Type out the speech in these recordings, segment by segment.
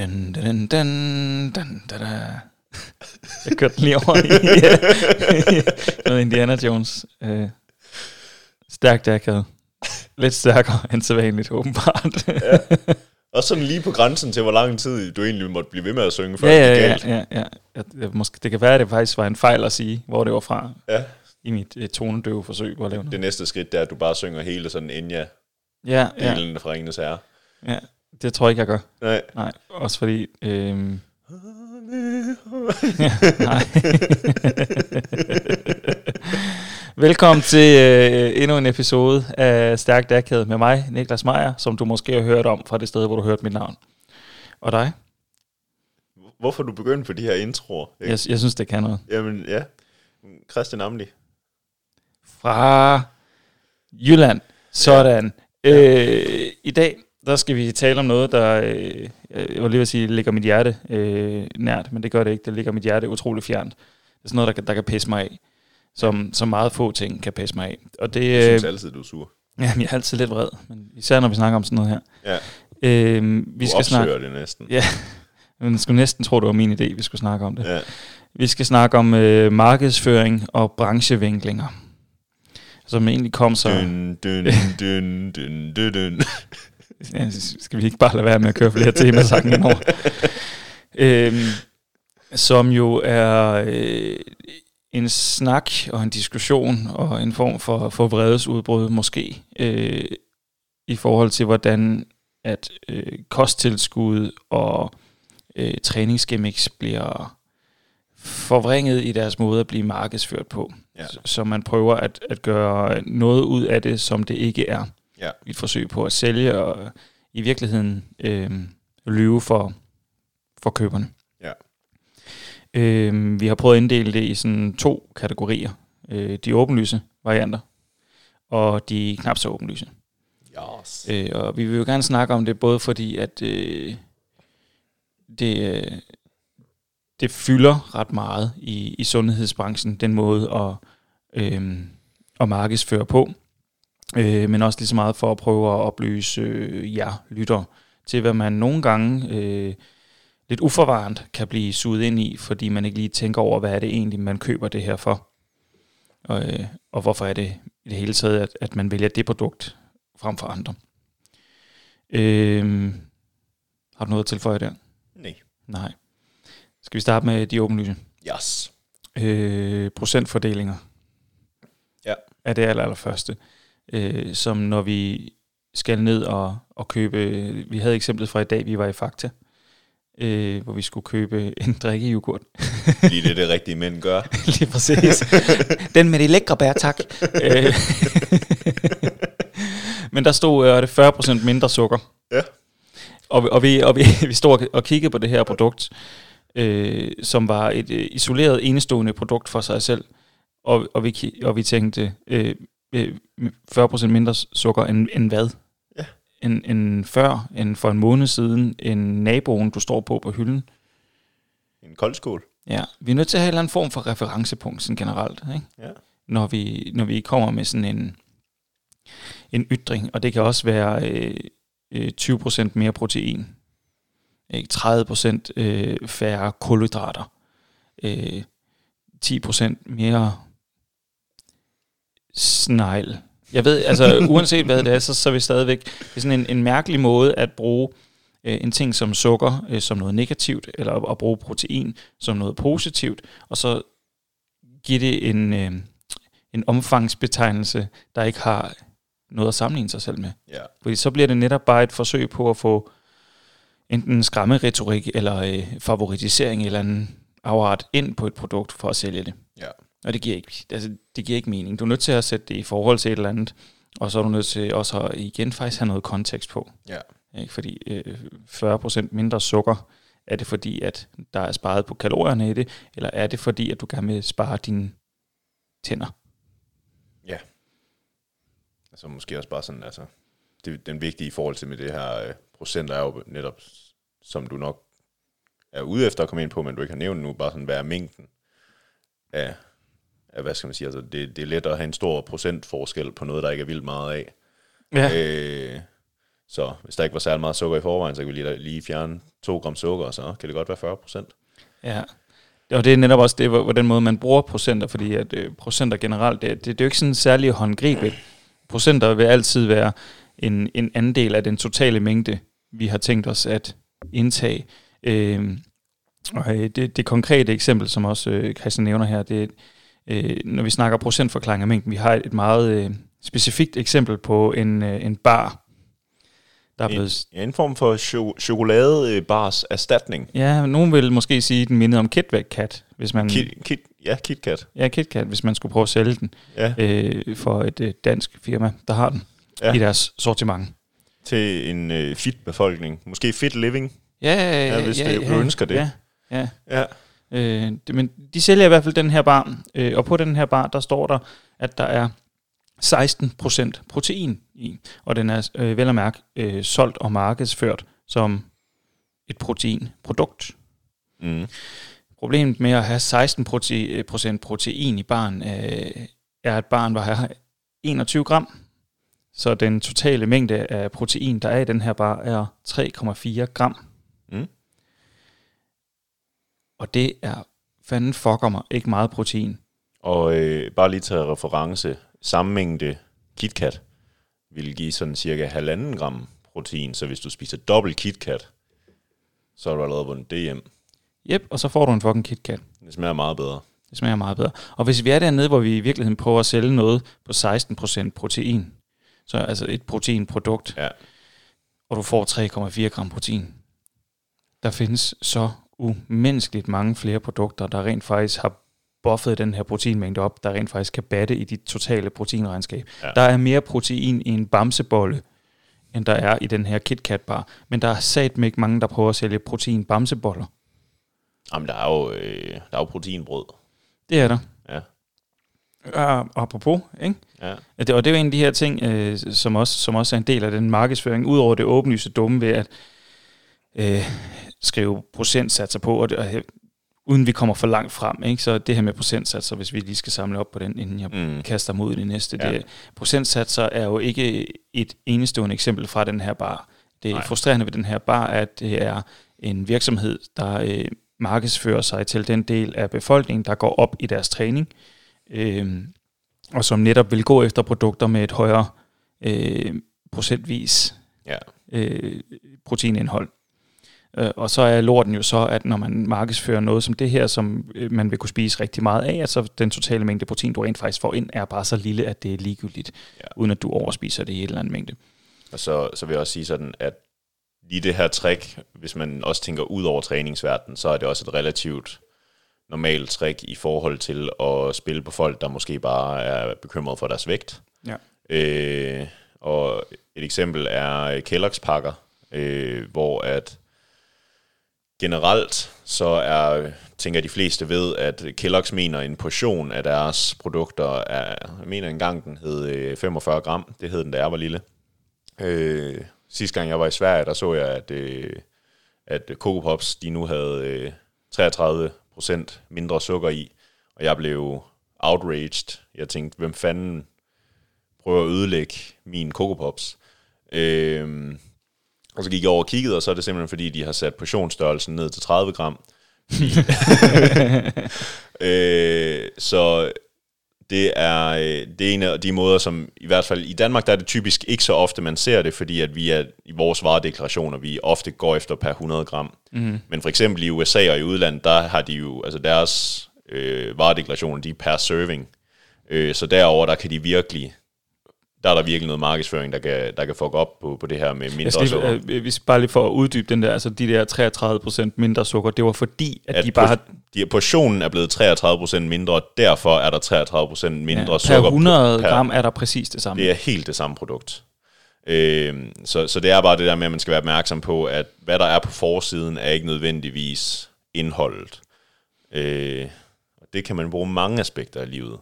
Dun, dun, dun, dun, dun, dun. Jeg kørte den lige over i noget Indiana Jones. Øh, stærkt akavet. Lidt stærkere end sædvanligt, åbenbart. Ja. Og sådan lige på grænsen til, hvor lang tid du egentlig måtte blive ved med at synge, før ja, det ja, galt. ja, ja, ja. Jeg, jeg, måske, det kan være, at det faktisk var en fejl at sige, hvor det var fra Ja. i mit øh, tonedøve forsøg på at lave Det noget. næste skridt, det er, at du bare synger hele sådan Enya-delen Ja, ja, ja. fra Ringenes Herre. ja. Det tror jeg ikke, jeg gør. Nej. Nej, også fordi... Ja, nej. Velkommen til øh, endnu en episode af Stærkt Akavet med mig, Niklas Meier, som du måske har hørt om fra det sted, hvor du hørte mit navn. Og dig? Hvorfor du begyndt på de her introer? Ikke? Jeg, jeg synes, det kan noget. Jamen, ja. Christian Amli. Fra Jylland. Sådan. Ja. Øh, I dag, der skal vi tale om noget, der, øh, jeg var lige sige, ligger mit hjerte øh, nært, men det gør det ikke. Det ligger mit hjerte utrolig fjernt. Det er sådan noget, der, kan- der kan pisse mig af. Som, som meget få ting kan pisse mig af. Og det, Jeg synes øh, altid, du er sur. jamen, jeg er altid lidt vred, men især når vi snakker om sådan noget her. Ja, Øh, vi du skal snakke, det næsten. Ja. man skulle næsten tro, det var min idé, vi skulle snakke om det. Ja. Vi skal snakke om øh, markedsføring og branchevinklinger, som egentlig kom så... Dun, dun, dun, dun, dun, dun. Ja, skal vi ikke bare lade være med at køre flere temasange indover? øhm, som jo er øh, en snak og en diskussion og en form for, for vredesudbrud måske, øh, i forhold til hvordan at øh, kosttilskud og øh, træningsgimmicks bliver forvrænget i deres måde at blive markedsført på. Ja. Så man prøver at, at gøre noget ud af det, som det ikke er Ja. i et forsøg på at sælge og i virkeligheden øh, lyve for, for køberne. Ja. Øh, vi har prøvet at inddele det i sådan to kategorier. Øh, de åbenlyse varianter og de knap så åbenlyse. Yes. Øh, og vi vil jo gerne snakke om det, både fordi at øh, det, øh, det fylder ret meget i, i sundhedsbranchen, den måde at, øh, at markedsføre på, øh, men også lige så meget for at prøve at oplyse øh, jer lytter til, hvad man nogle gange øh, lidt uforvarende kan blive suget ind i, fordi man ikke lige tænker over, hvad er det egentlig, man køber det her for. Og, øh, og hvorfor er det i det hele taget, at, at man vælger det produkt frem for andre. Øhm, har du noget at tilføje der? Nej. Nej. Skal vi starte med de åbenlyse? Yes. Øh, procentfordelinger. Ja. Er det aller, aller første. Øh, som når vi skal ned og, og købe... Vi havde eksemplet fra i dag, vi var i Fakta, øh, hvor vi skulle købe en drikkejoghurt. Lige det, det rigtige mænd gør. Lige præcis. Den med de lækre bær, tak. Øh, Men der stod øh, det 40% mindre sukker. Ja. Og, og, vi, og vi, vi stod og kiggede på det her produkt, øh, som var et øh, isoleret, enestående produkt for sig selv. Og, og, vi, og vi tænkte, øh, 40% mindre sukker end, end hvad? Ja. End, end før, end for en måned siden, end naboen, du står på på hylden. En koldskål. Ja, vi er nødt til at have en eller anden form for referencepunkt sådan generelt, ikke? Ja. Når, vi, når vi kommer med sådan en, en ytring, og det kan også være øh, øh, 20% mere protein, ikke? 30% øh, færre kulhydrater, øh, 10% mere snegl. Jeg ved, altså uanset hvad det er, så, så er vi stadigvæk, det er sådan en, en mærkelig måde at bruge øh, en ting som sukker øh, som noget negativt, eller at, bruge protein som noget positivt, og så give det en, øh, en omfangsbetegnelse, der ikke har noget at sammenligne sig selv med. Ja. Fordi så bliver det netop bare et forsøg på at få enten skræmmeretorik eller øh, favoritisering eller en afart ind på et produkt for at sælge det. Ja. Og det giver, ikke, altså, det giver ikke mening. Du er nødt til at sætte det i forhold til et eller andet, og så er du nødt til også at igen faktisk have noget kontekst på. Ja. Ikke? Fordi øh, 40% mindre sukker, er det fordi, at der er sparet på kalorierne i det, eller er det fordi, at du gerne vil spare dine tænder? Altså måske også bare sådan, altså, det, den vigtige i forhold til med det her øh, procent er jo netop, som du nok er ude efter at komme ind på, men du ikke har nævnt nu, bare sådan, hvad er mængden af hvad skal man sige, altså det, det er let at have en stor procentforskel på noget, der ikke er vildt meget af. Ja. Øh, Så hvis der ikke var særlig meget sukker i forvejen, så kan vi lige, lige fjerne 2 gram sukker, og så kan det godt være 40 procent. Ja, og det er netop også det, hvor, den måde, man bruger procenter, fordi at øh, procenter generelt, det, det, det er jo ikke sådan særlig håndgribeligt. Procenter vil altid være en, en anden del af den totale mængde, vi har tænkt os at indtage. Øh, og øh, det, det konkrete eksempel, som også øh, Christian nævner her, det øh, når vi snakker procentforklaring af mængden, vi har et, et meget øh, specifikt eksempel på en, øh, en bar, der er blevet... En, en form for cho- chokoladebars erstatning. Ja, nogen vil måske sige, at den mindede om KitKat, hvis man... Kit, kit, ja, KitKat. Ja, KitKat, hvis man skulle prøve at sælge den Ja. øh, for et øh, dansk firma, der har den Ja. ja. i deres sortiment. Til en øh, fit befolkning. Måske fit living. Ja, ja, Ja, hvis det- du ønsker det. Ja, ja. Ja. Øh, det, men de sælger i hvert fald den her bar, øh, og på den her bar, der står der, at der er 16% protein i, og den er øh, vel at mærke øh, solgt og markedsført som et proteinprodukt. Mm. Problemet med at have 16% prote- procent protein i barn, øh, er, at barn var her 21 gram. Så den totale mængde af protein, der er i den her bar, er 3,4 gram. Mm. Og det er fanden fucker mig ikke meget protein. Og øh, bare lige til reference, samme mængde KitKat vil give sådan cirka halvanden gram protein, så hvis du spiser dobbelt KitKat, så har du allerede vundet det hjem. Yep, og så får du en fucking KitKat. Det smager meget bedre. Det smager meget bedre. Og hvis vi er dernede, hvor vi i virkeligheden prøver at sælge noget på 16% protein, så altså et proteinprodukt, Ja. og du får 3,4 gram protein. Der findes så umenneskeligt mange flere produkter, der rent faktisk har buffet den her proteinmængde op, der rent faktisk kan batte i dit totale proteinregnskab. Ja. Der er mere protein i en bamsebolle, end der er i den her KitKat bar. Men der er satme ikke mange, der prøver at sælge protein bamseboller. Jamen, der er jo, øh, der er jo proteinbrød. Det er der. Ja. Og apropos, ikke? Ja. Ja, det, og det er jo en af de her ting, øh, som, også, som også er en del af den markedsføring, udover det åbenlyse dumme ved at øh, skrive procentsatser på, og det, og, uden vi kommer for langt frem. Ikke? Så det her med procentsatser, hvis vi lige skal samle op på den, inden jeg Mm. kaster mod det næste. Ja. Det, procentsatser er jo ikke et enestående eksempel fra den her bar. Det Nej. frustrerende ved den her bar er, at det er en virksomhed, der øh, markedsfører sig til den del af befolkningen, der går op i deres træning, øh, og som netop vil gå efter produkter med et højere øh, procentvis Ja. øh, proteinindhold. Øh, og så er lorten jo så, at når man markedsfører noget som det her, som øh, man vil kunne spise rigtig meget af, så den totale mængde protein, du rent faktisk får ind, er bare så lille, at det er ligegyldigt, Ja. uden at du overspiser det i et eller andet mængde. Og så, så vil jeg også sige sådan, at lige det her trick, hvis man også tænker ud over træningsverdenen, så er det også et relativt normalt trick i forhold til at spille på folk, der måske bare er bekymret for deres vægt. Ja. Øh, og et eksempel er Kellogg's pakker, øh, hvor at generelt så er, tænker de fleste ved, at Kellogg's mener en portion af deres produkter er, jeg mener engang den hed øh, 45 gram, det hed den, da jeg var lille. Øh, sidste gang jeg var i Sverige, der så jeg, at, øh, at Coco Pops, de nu havde øh, 33 procent mindre sukker i, og jeg blev outraged. Jeg tænkte, hvem fanden prøver at ødelægge min Coco Pops? Øh, og så gik jeg over og kiggede, og så er det simpelthen fordi, de har sat portionsstørrelsen ned til 30 gram. øh, så det er, øh, det er en af de måder, som i hvert fald i Danmark, der er det typisk ikke så ofte, man ser det, fordi at vi er i vores varedeklarationer, vi ofte går efter per 100 gram. Mm. Men for eksempel i USA og i udlandet, der har de jo, altså deres øh, varedeklarationer, de er per serving. Øh, så derover der kan de virkelig, der er der virkelig noget markedsføring, der kan, der kan fuck op på, på det her med Jeg mindre skal sukker. lige, øh, hvis bare lige for at uddybe den der, altså de der 33% mindre sukker, det var fordi, at, At de bare har de, portionen er blevet 33% mindre, og derfor er der 33% mindre ja, sukker per 100 per, gram er der præcis det samme. Det er helt det samme produkt. Øh, så, så det er bare det der med, at man skal være opmærksom på, at hvad der er på forsiden, er ikke nødvendigvis indholdet. Øh, og det kan man bruge mange aspekter af livet.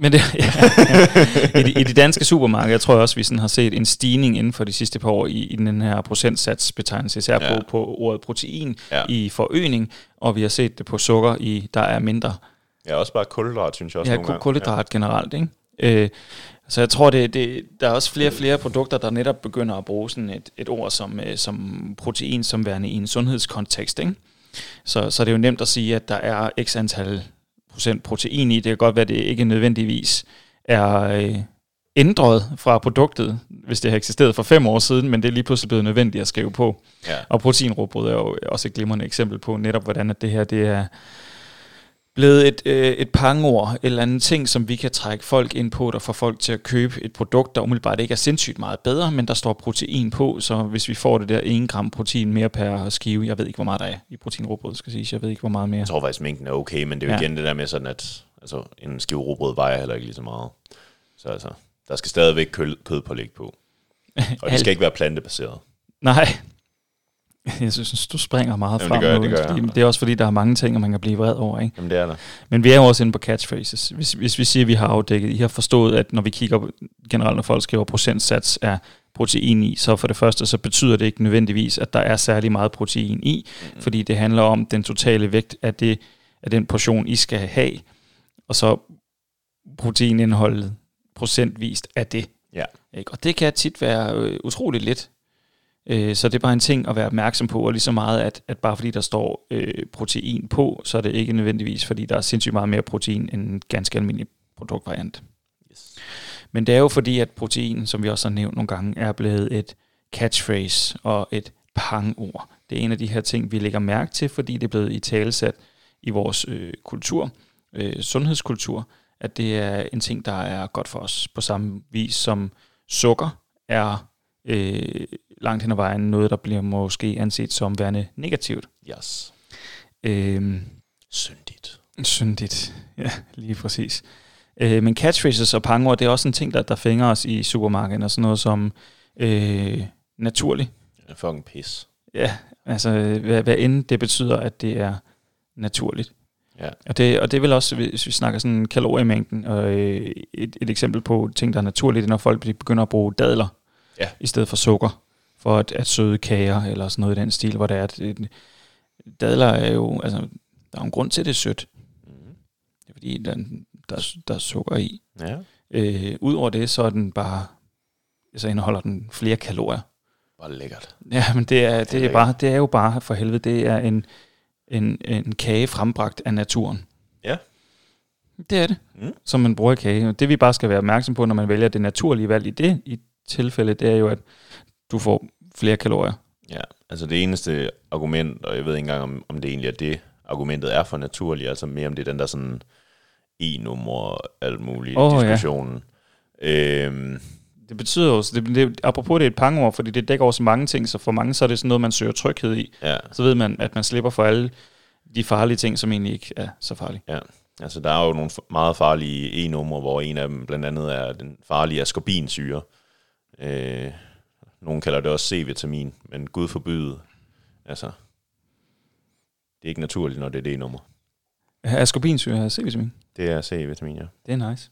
Men det, ja. I, de, I de danske supermarkeder, jeg tror jeg også, vi sådan har set en stigning inden for de sidste par år i, i den her procentsatsbetegnelse, især Ja. på, på ordet protein Ja. i forøgning, og vi har set det på sukker, i der er mindre. Ja, også bare kulhydrat, synes jeg også Ja, nogle gange. kulhydrat generelt, ikke? Øh, så jeg tror, det, det, der er også flere og flere produkter, der netop begynder at bruge sådan et, et ord som, øh, som protein, som værende i en sundhedskontekst. Ikke? Så, så det er jo nemt at sige, at der er x antal procent protein i. Det kan godt være, at det ikke nødvendigvis er øh, ændret fra produktet, hvis det har eksisteret for fem år siden, men det er lige pludselig blevet nødvendigt at skrive på. Ja. Og proteinråbrød er jo også et glimrende eksempel på netop, hvordan at det her det er blevet et, øh, et pangord, eller anden ting, som vi kan trække folk ind på, der får folk til at købe et produkt, der umiddelbart ikke er sindssygt meget bedre, men der står protein på, så hvis vi får det der 1 gram protein mere per skive, jeg ved ikke, hvor meget der er i proteinråbrød, skal sige, jeg ved ikke, hvor meget mere. Jeg tror faktisk, mængden er okay, men det er jo Ja. igen det der med sådan, at altså, en skive rugbrød vejer heller ikke lige så meget. Så altså, der skal stadigvæk kød, kød på læg på. Og det skal ikke være plantebaseret. Nej, jeg synes, du springer meget frem det gør jeg, det gør jeg. fordi Det er også fordi, der er mange ting, man kan blive vred over, ikke? Jamen det er der. Men vi er jo også inde på catchphrases. Hvis, hvis vi siger, at vi har afdækket, I har forstået, at når vi kigger på, generelt, når folk skriver procentsats af protein i, så for det første, så betyder det ikke nødvendigvis, at der er særlig meget protein i, mm. fordi det handler om den totale vægt af, det, af den portion, I skal have, og så proteinindholdet procentvist af det. Ja. Ikke? Og det kan tit være øh, utroligt lidt. Øh, så det er bare en ting at være opmærksom på, og lige så meget, at, at bare fordi der står øh, protein på, så er det ikke nødvendigvis, fordi der er sindssygt meget mere protein end en ganske almindelig produktvariant. Yes. Men det er jo fordi, at protein, som vi også har nævnt nogle gange, er blevet et catchphrase og et pangord. Det er en af de her ting, vi lægger mærke til, fordi det er blevet i talesat i vores øh, kultur, øh, sundhedskultur, at det er en ting, der er godt for os. På samme vis som sukker er øh, langt hen ad vejen noget, der bliver måske anset som værende negativt. Yes. Øh, Syndigt. Syndigt. Ja, lige præcis. Øh, men catchphrases og pangord, det er også en ting, der, der fænger os i supermarkedet, og sådan noget som øh, naturlig. Det er fucking pis. Ja, altså hvad, hvad end det betyder, at det er naturligt. Ja. Og det, og det er vel også, hvis vi snakker sådan kaloriemængden, og øh, et, et eksempel på ting, der er naturligt, det er, når folk begynder at bruge dadler Ja. i stedet for sukker, for at, at søde kager, eller sådan noget i den stil, hvor det er, at dadler er jo, altså, der er en grund til, at det er sødt. Mm. Det er fordi, der, der, er- der er sukker i. Ja. Øh, Udover det, så er den bare, så indeholder den flere kalorier. Bare lækkert. Ja, men det er, det er, lækkert. bare, det er jo bare, for helvede, det er en, en, en kage frembragt af naturen. Ja. Det er det, Mm. som man bruger i kage. Og det vi bare skal være opmærksom på, når man vælger det naturlige valg i det i tilfælde, det er jo, at du får flere kalorier. Ja, altså det eneste argument, og jeg ved ikke engang, om, om det egentlig er det, argumentet er for naturligt, altså mere om det er den der sådan e-nummer og alt muligt oh, ja. diskussionen. Ja. Øhm, Det betyder jo, så det, det, apropos det er et pangord, fordi det dækker over så mange ting, så for mange så er det sådan noget, man søger tryghed i. ja, Så ved man, at man slipper for alle de farlige ting, som egentlig ikke er så farlige. altså der er jo nogle meget farlige e-numre, hvor en af dem blandt andet er den farlige ascorbinsyre. Øh, nogen kalder det også C-vitamin, men gud forbyde. Altså, det er ikke naturligt, når det er det e-nummer. Ascorbinsyre er C-vitamin. Det er C-vitamin, ja. Det er nice.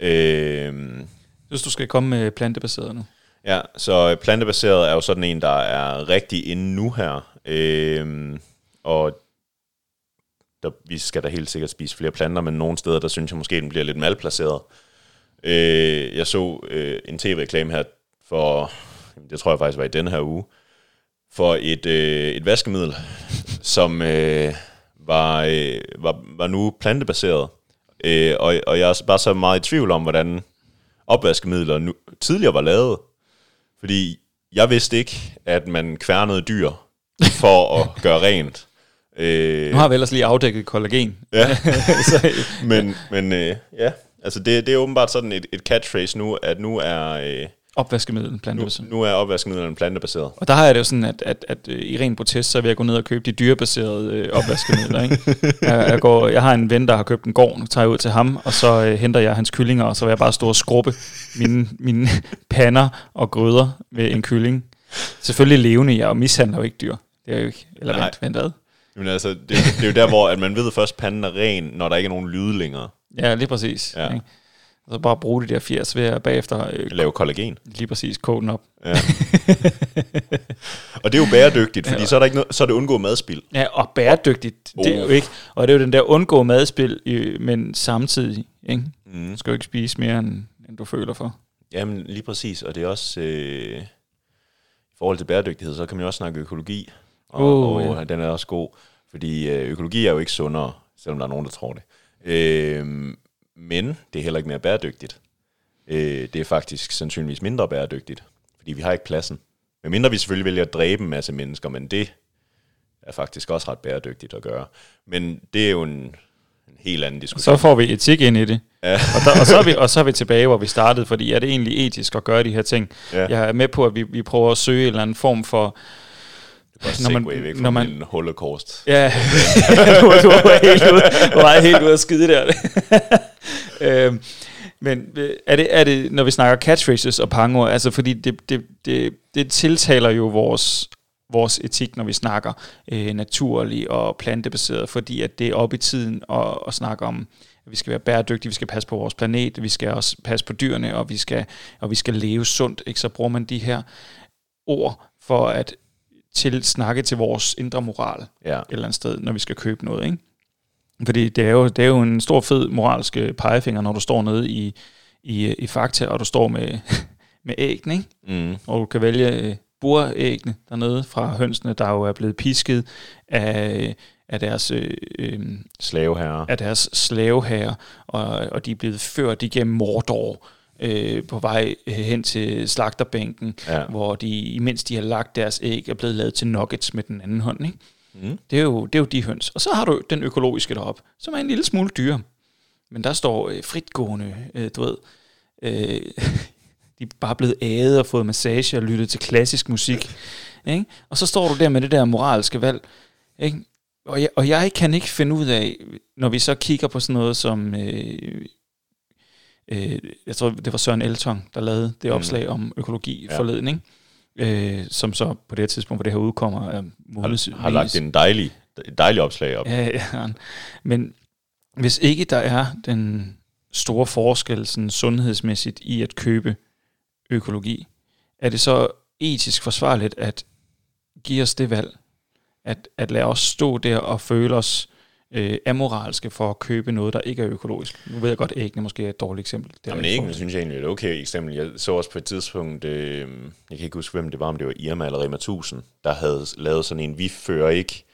Øhm, Jeg synes, du skal komme med plantebaseret nu. Ja, så plantebaseret er jo sådan en, der er rigtig inde nu her. Øhm, og der, vi skal da helt sikkert spise flere planter, men nogle steder, der synes jeg måske, den bliver lidt malplaceret. Øh, jeg så øh, en tv-reklame her for, det tror jeg faktisk var i denne her uge, for et, øh, et vaskemiddel, som øh, var, øh, var, var nu plantebaseret. Øh, og, og jeg er bare så meget i tvivl om, hvordan opvaskemidler nu, tidligere var lavet. Fordi jeg vidste ikke, at man kværnede dyr for at gøre rent. Øh, Nu har vi ellers lige afdækket kollagen. ja, så, men, men øh, ja, altså det, det er åbenbart sådan et, et catchphrase nu, at nu er, øh, opvaskemiddel nu, plantebaseret. nu er opvaskemidlerne plantebaseret. Og der har jeg det jo sådan, at, at, at øh, i ren protest, så vil jeg gå ned og købe de dyrebaserede øh, opvaskemidler. Ikke? Jeg, jeg, går, jeg har en ven, der har købt en gård, nu tager jeg ud til ham, og så øh, henter jeg hans kyllinger, og så vil jeg bare stå og skrubbe mine, mine pander og gryder med en kylling. Selvfølgelig levende, jeg mishandler jo ikke dyr. Det er jo ikke, eller Nej. vent, vent hvad? Men altså, det, det er jo der, hvor at man ved først, at panden er ren, når der ikke er nogen lyde længere. Ja, lige præcis. Ja. Ikke? Og så bare bruge de der 80 ved at bagefter øh, Lave kollagen. lige præcis koge den op. Ja. og det er jo bæredygtigt, fordi så er, der ikke noget, så er det undgå madspild. Ja, og bæredygtigt, det er jo Oh. ikke, og det er jo den der undgå madspil, øh, men samtidig, ikke? Mm. Du skal jo ikke spise mere, end, end du føler for. Jamen, lige præcis. Og det er også... Øh, I forhold til bæredygtighed, så kan man jo også snakke økologi. Og, oh, ja. og den er også god. Fordi øh, økologi er jo ikke sundere, selvom der er nogen, der tror det. Øh, men det er heller ikke mere bæredygtigt. Øh, det er faktisk sandsynligvis mindre bæredygtigt. Fordi vi har ikke pladsen. Men mindre vi selvfølgelig vælger at dræbe en masse mennesker, men det er faktisk også ret bæredygtigt at gøre. Men det er jo en, en helt anden diskussion. Så får vi etik ind i det. Ja. Og, der, og, så er vi, og så er vi tilbage, hvor vi startede, fordi er det egentlig etisk at gøre de her ting? Ja. Jeg er med på, at vi, vi prøver at søge en eller anden form for... Bare når man- segway væk når fra man- en holocaust. Ja, du, du var helt ude, du var helt ude at skide der. øhm, men øh, er det, er det, når vi snakker catchphrases og pangord, altså fordi det, det, det, det tiltaler jo vores, vores etik, når vi snakker øh, naturlig og plantebaseret, fordi at det er op i tiden at, at snakke om, at vi skal være bæredygtige, vi skal passe på vores planet, vi skal også passe på dyrene, og vi skal, og vi skal leve sundt. Ikke? Så bruger man de her ord for at til snakke til vores indre moral Ja. et eller andet sted, når vi skal købe noget, ikke? Fordi det er jo, det er jo en stor fed moralsk øh, pegefinger, når du står nede i, i, i Fakta, og du står med, med æggene, ikke? Mm. Og du kan vælge øh, buræggene dernede fra hønsene, der jo er blevet pisket af, af deres, øh, øh, Slaveherrer. af deres slaveherrer, og, og de er blevet ført igennem Mordor øh, på vej hen til slagterbænken, Ja. hvor de, imens de har lagt deres æg, er blevet lavet til nuggets med den anden hånd, ikke? Mm. Det er, jo, det er jo de høns. Og så har du den økologiske derop, som er en lille smule dyre. Men der står øh, fritgående, øh, du ved, øh, de er bare blevet ædet og fået massage og lyttet til klassisk musik. Ikke? Og så står du der med det der moralske valg. Ikke? Og, jeg, og jeg kan ikke finde ud af, når vi så kigger på sådan noget som... Øh, øh, jeg tror, det var Søren Elton, der lavede det Mm. opslag om økologi Ja. forleden, ikke? Øh, som så på det her tidspunkt, hvor det her udkommer, er Har, har lagt en dejlig, et dejligt opslag op. Ja, ja. Men hvis ikke der er den store forskel sådan sundhedsmæssigt i at købe økologi, er det så etisk forsvarligt at give os det valg? At, at lade os stå der og føle os øh, amoralske for at købe noget, der ikke er økologisk? Nu ved jeg godt, at æggene måske er et dårligt eksempel. Det Jamen til. synes jeg egentlig er et okay eksempel. Jeg så også på et tidspunkt, øh, jeg kan ikke huske, hvem det var, om det var Irma eller Rema 1000, der havde lavet sådan en, vi fører ikke,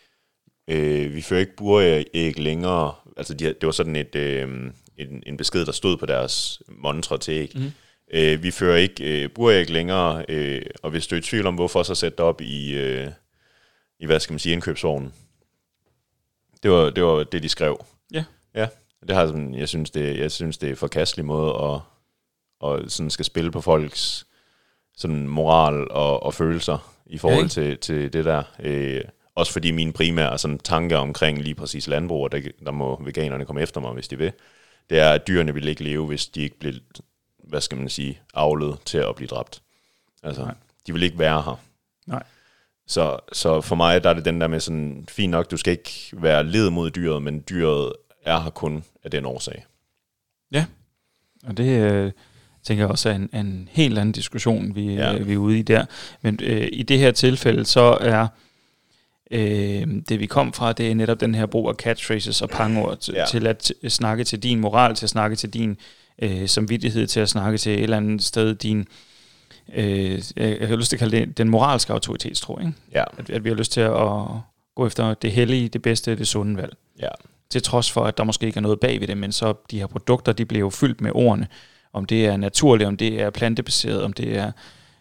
øh, vi fører ikke buræg længere. Altså de, det var sådan et, øh, en, en besked, der stod på deres montre til æg. Øh, vi fører ikke øh, buræg længere, øh, og hvis du er i tvivl om, hvorfor, så sæt det op i, øh, i hvad skal man sige, indkøbsvognen. Det var, det var det, de skrev. Ja. Ja, det har sådan, jeg synes, det, jeg synes, det er en forkastelig måde at, og sådan skal spille på folks sådan moral og, og følelser i forhold ikke? til, til det der. Øh, også fordi mine primære sådan, tanker omkring lige præcis landbrug, og der, der må veganerne komme efter mig, hvis de vil, det er, at dyrene vil ikke leve, hvis de ikke bliver, hvad skal man sige, avlet til at blive dræbt. Altså, Nej. de vil ikke være her. Nej. Så, så for mig, der er det den der med sådan, fint nok, du skal ikke være led mod dyret, men dyret er her kun af den årsag. Og det øh, tænker jeg også er en, en helt anden diskussion, vi, Ja. ja. øh, vi er ude i der. Men øh, i det her tilfælde, så er øh, det, vi kom fra, det er netop den her brug af catchphrases og pangord t- Ja. ja. til at t- snakke til din moral, til at snakke til din øh, samvittighed, til at snakke til et eller andet sted din... Øh, jeg har lyst til at kalde det den moralske autoritetstro, ikke? Ja, At, at vi har lyst til at gå efter det hellige, det bedste, det sunde valg ja. til trods for, at der måske ikke er noget bag ved det, men så de her produkter, de bliver jo fyldt med ordene, om det er naturligt, om det er plantebaseret, om det er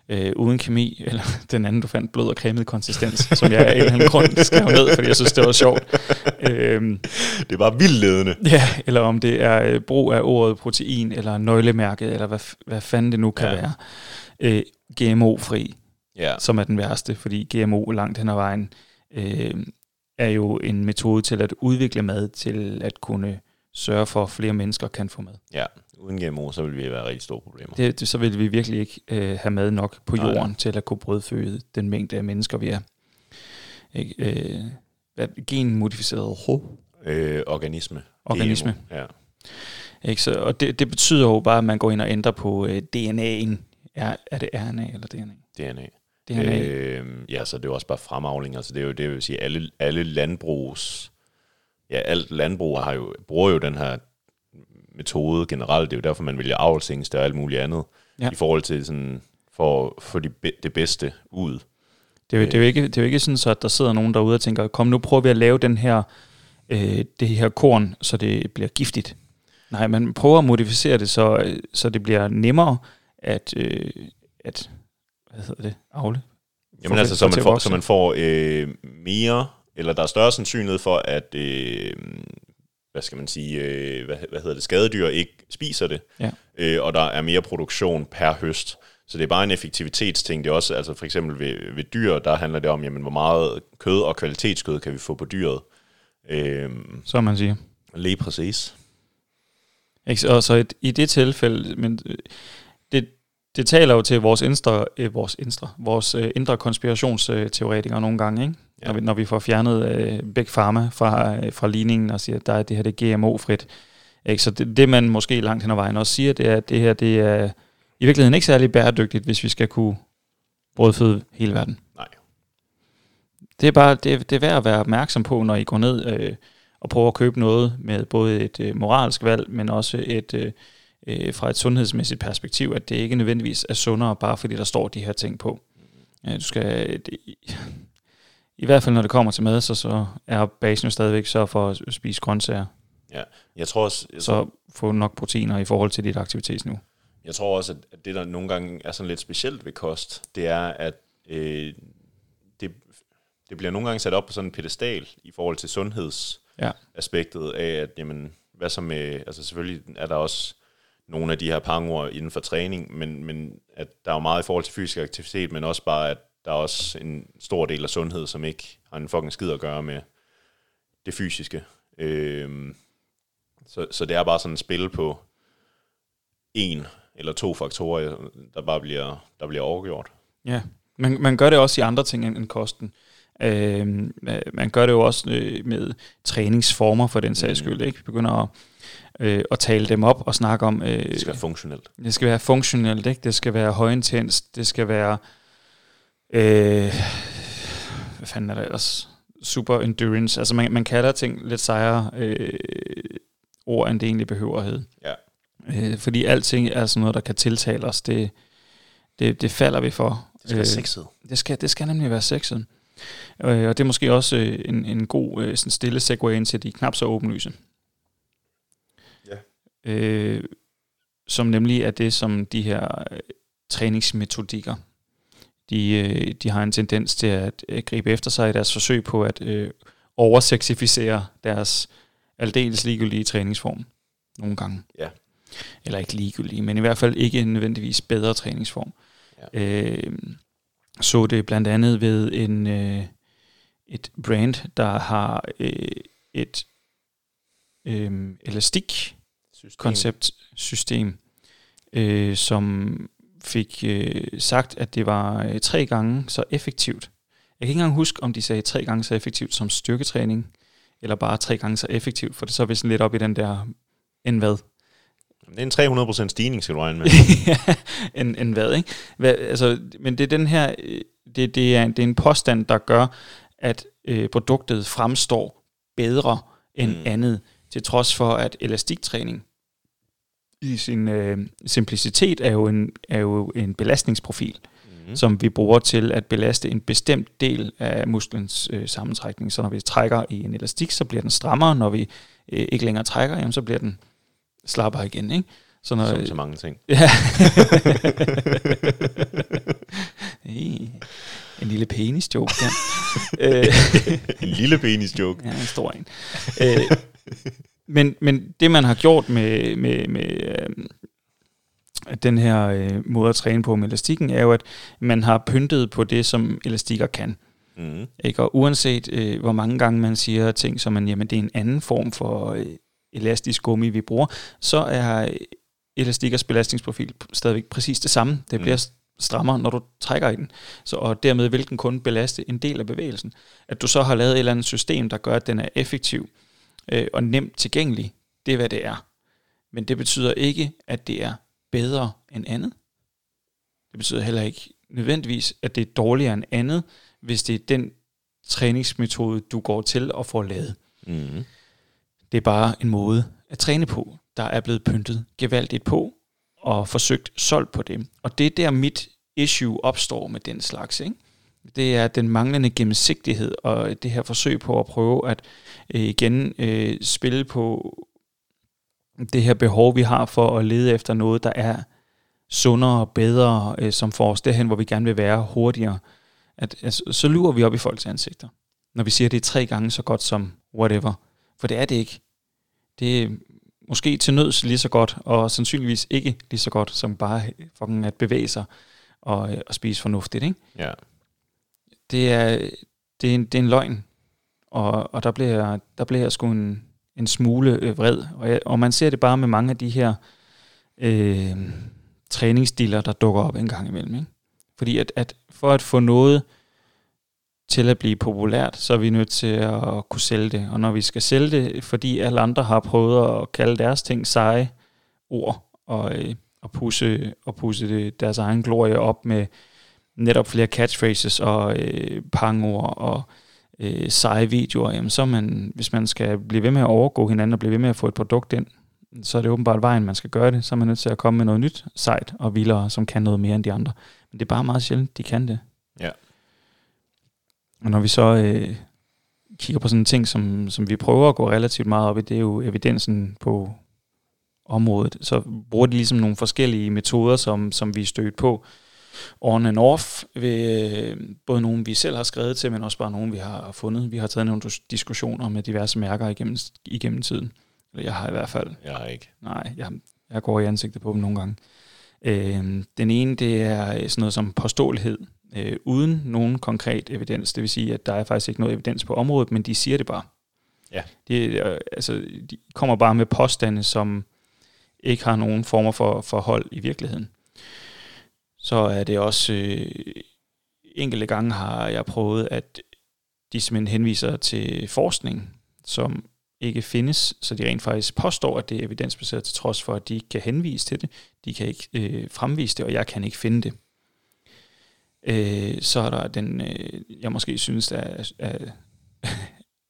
øh, uden kemi, eller den anden, du fandt, blød og cremet konsistens, som jeg af en eller anden grund skrev ned, fordi jeg synes, det var sjovt. Øhm, Det var vildt ledende. ja, eller om det er øh, brug af ordet protein, eller nøglemærket, eller hvad, hvad fanden det nu kan ja. være. Øh, GMO-fri, Ja, som er den værste, fordi GMO langt hen ad vejen øh, er jo en metode til at udvikle mad, til at kunne sørge for, at flere mennesker kan få mad. ja. Uden GMO, så vil vi være rigtig store problemer. Det, det, så vil vi virkelig ikke øh, have mad nok på jorden nej. til at kunne brødføde den mængde af mennesker, vi er. Ikke? Øh, hvad, genmodificeret ho, Øh, organisme. organisme. GMO. Ja. Ikke? Så, og det, det betyder jo bare, at man går ind og ændrer på øh, DNA'en. Er, er det RNA eller DNA? DNA. DNA. Øh, ja, så det er jo også bare fremavling. Altså, det er jo det, vil sige, alle, alle landbrugs... Ja, alt landbrug har jo, bruger jo den her metode generelt. Det er jo derfor, man vælger avlsingst og alt muligt andet. Ja. I forhold til sådan, for at få de, det bedste ud. Det er, jo, det, er jo ikke, det er jo ikke sådan, så at der sidder nogen derude og tænker, kom nu prøver vi at lave den her, øh, det her korn, så det bliver giftigt. Nej, man prøver at modificere det, så, øh, så det bliver nemmere at, øh, at hvad hedder det, afle. Jamen altså, så man får, så man får øh, mere, eller der er større sandsynlighed for, at, øh, hvad skal man sige, øh, hvad, hvad hedder det, skadedyr ikke spiser det, Ja. øh, og der er mere produktion per høst. Så det er bare en effektivitetsting. Det er også, altså for eksempel ved, ved dyr, der handler det om, jamen, hvor meget kød og kvalitetskød kan vi få på dyret. Øh, Så man siger. lige præcis. Ikke? Og så et, i det tilfælde, men øh, det, det taler jo til vores indre, øh, vores indre, vores øh, indre konspirationsteoretikere nogle gange, ikke? Ja. Når, vi, når vi får fjernet øh, Big Pharma fra, øh, fra ligningen og siger, at der er det her det er GMO-frit. Ikke? Så det, det, man måske langt hen ad vejen også siger, det er, at det her det er i virkeligheden ikke særlig bæredygtigt, hvis vi skal kunne brødføde hele verden. Nej. Det er bare det, det er værd at være opmærksom på, når I går ned øh, og prøver at købe noget med både et øh, moralsk valg, men også et øh, øh, fra et sundhedsmæssigt perspektiv, at det ikke nødvendigvis er sundere, bare fordi der står de her ting på. Ja, du skal, det, I hvert fald når det kommer til mad, så, så er basen jo stadigvæk så for at spise grøntsager. Jeg tror også, jeg tror, Så få nok proteiner i forhold til dit aktivitetsniveau. Jeg tror også, at det, der nogle gange er sådan lidt specielt ved kost, det er, at øh, det, det bliver nogle gange sat op på sådan en pedestal i forhold til sundhedsaspektet Ja. af, at jamen, hvad så med, altså selvfølgelig er der også nogle af de her pangord inden for træning, men, men at der er jo meget i forhold til fysisk aktivitet, men også bare, at der er også en stor del af sundhed, som ikke har en fucking skid at gøre med det fysiske. Øh, så, så det er bare sådan et spil på en eller to faktorer, der bare bliver, der bliver overgjort. Ja, man, man gør det også i andre ting end, end kosten. Øh, man gør det jo også øh, med træningsformer for den sags Mm. skyld. Ikke? Vi begynder at, øh, at tale dem op og snakke om... Øh, Det skal være funktionelt. det skal være funktionelt, ikke? det skal være højintens, det skal være... Øh, hvad fanden er det ellers? Super endurance. Altså man, man kalder ting lidt sejere øh, ord, end det egentlig behøver at hedde. Ja. Øh, fordi alting er sådan noget, der kan tiltale os. Det, det, det falder vi for. Det skal være sexet. Det skal, det skal nemlig være sexet. Øh, og det er måske også øh, en, en god øh, sådan stille segue ind til de knap så åbenlyse. Øh, som nemlig er det, som de her øh, træningsmetodikker, de, øh, de har en tendens til at øh, gribe efter sig i deres forsøg på at øh, oversexificere deres aldeles ligegyldige træningsform nogle gange. Ja. Eller ikke ligegyldige, men i hvert fald ikke en nødvendigvis bedre træningsform. Ja. Øh, så det blandt andet ved en øh, et brand, der har øh, et øh, elastik System. konceptsystem, øh, som fik øh, sagt, at det var øh, tre gange så effektivt. Jeg kan ikke engang huske, om de sagde tre gange så effektivt som styrketræning, eller bare tre gange så effektivt, for det så er vi sådan lidt op i den der, en hvad? Det er en 300% stigning, skal du regne med. en, en hvad, ikke? Hvad, altså, men det er den her, øh, det, det, er, det er en påstand, der gør, at øh, produktet fremstår bedre end mm. andet, til trods for, at elastiktræning i sin øh, simplicitet er jo en, er jo en belastningsprofil, Mm. som vi bruger til at belaste en bestemt del af musklens øh, sammentrækning. Så når vi trækker i en elastik, så bliver den strammere. Når vi øh, ikke længere trækker, jamen, så bliver den slappere igen. Ikke? Så når, Som så mange ting. Ja. En lille penis joke der. Øh, en lille penis joke. ja, en stor en. Men, men det man har gjort med, med, med øh, den her øh, måde at træne på med elastikken, er jo, at man har pyntet på det, som elastikker kan. Mm. Ikke? Og uanset øh, hvor mange gange man siger ting, som man, jamen det er en anden form for øh, elastisk gummi, vi bruger, så er øh, elastikkers belastningsprofil stadigvæk præcis det samme. Det Mm. bliver strammere, når du trækker i den. Så, og dermed vil den kun belaste en del af bevægelsen. At du så har lavet et eller andet system, der gør, at den er effektiv øh, og nemt tilgængelig, det er, hvad det er. Men det betyder ikke, at det er bedre end andet. Det betyder heller ikke nødvendigvis, at det er dårligere end andet, hvis det er den træningsmetode, du går til og får lavet. Mm. Det er bare en måde at træne på. der er blevet pyntet gevaldigt på, og forsøgt solgt på det. Og det er der mit issue opstår med den slags. Ikke? Det er den manglende gennemsigtighed, og det her forsøg på at prøve at øh, igen øh, spille på det her behov, vi har for at lede efter noget, der er sundere og bedre, øh, som får os derhen, hvor vi gerne vil være hurtigere. At, altså, så lurer vi op i folks ansigter, når vi siger, at det er tre gange så godt som whatever. For det er det ikke. Det er måske til nøds lige så godt, og sandsynligvis ikke lige så godt, som bare fucking at bevæge sig og, øh, og spise fornuftigt. Ikke? Ja. Det, er, det, er en, det er en løgn, og, og der, bliver, der bliver jeg sgu en, en smule øh, vred. Og, jeg, og man ser det bare med mange af de her øh, træningsdiller, der dukker op en gang imellem. Ikke? Fordi at, at for at få noget til at blive populært, så er vi nødt til at kunne sælge det. Og når vi skal sælge det, fordi alle andre har prøvet at kalde deres ting seje ord, og, øh, og pusse, og pusse det, deres egen glorie op med netop flere catchphrases og øh, pangord og øh, seje videoer, jamen så man, hvis man skal blive ved med at overgå hinanden og blive ved med at få et produkt ind, så er det åbenbart vejen, man skal gøre det. Så er man nødt til at komme med noget nyt, sejt og vildere, som kan noget mere end de andre. Men det er bare meget sjældent, de kan det. Ja. Og når vi så øh, kigger på sådan en ting, som, som vi prøver at gå relativt meget op i, det er jo evidensen på området. Så bruger de ligesom nogle forskellige metoder, som, som vi er stødt på on and off, ved øh, både nogle, vi selv har skrevet til, men også bare nogle, vi har fundet. Vi har taget nogle diskussioner med diverse mærker igennem, igennem tiden. Eller jeg har i hvert fald. Jeg har ikke. Nej, jeg, jeg går i ansigtet på dem nogle gange. Øh, den ene, det er sådan noget som påståelighed, øh, uden nogen konkret evidens. Det vil sige, at der er faktisk ikke noget evidens på området, men de siger det bare. Ja. De, øh, altså, de kommer bare med påstande, som ikke har nogen former for forhold i virkeligheden. Så er det også øh, enkelte gange har jeg prøvet, at de simpelthen henviser til forskning, som ikke findes, så de rent faktisk påstår, at det er evidensbaseret, til trods for, at de ikke kan henvise til det. De kan ikke øh, fremvise det, og jeg kan ikke finde det. Øh, så er der den, øh, jeg måske synes er, er,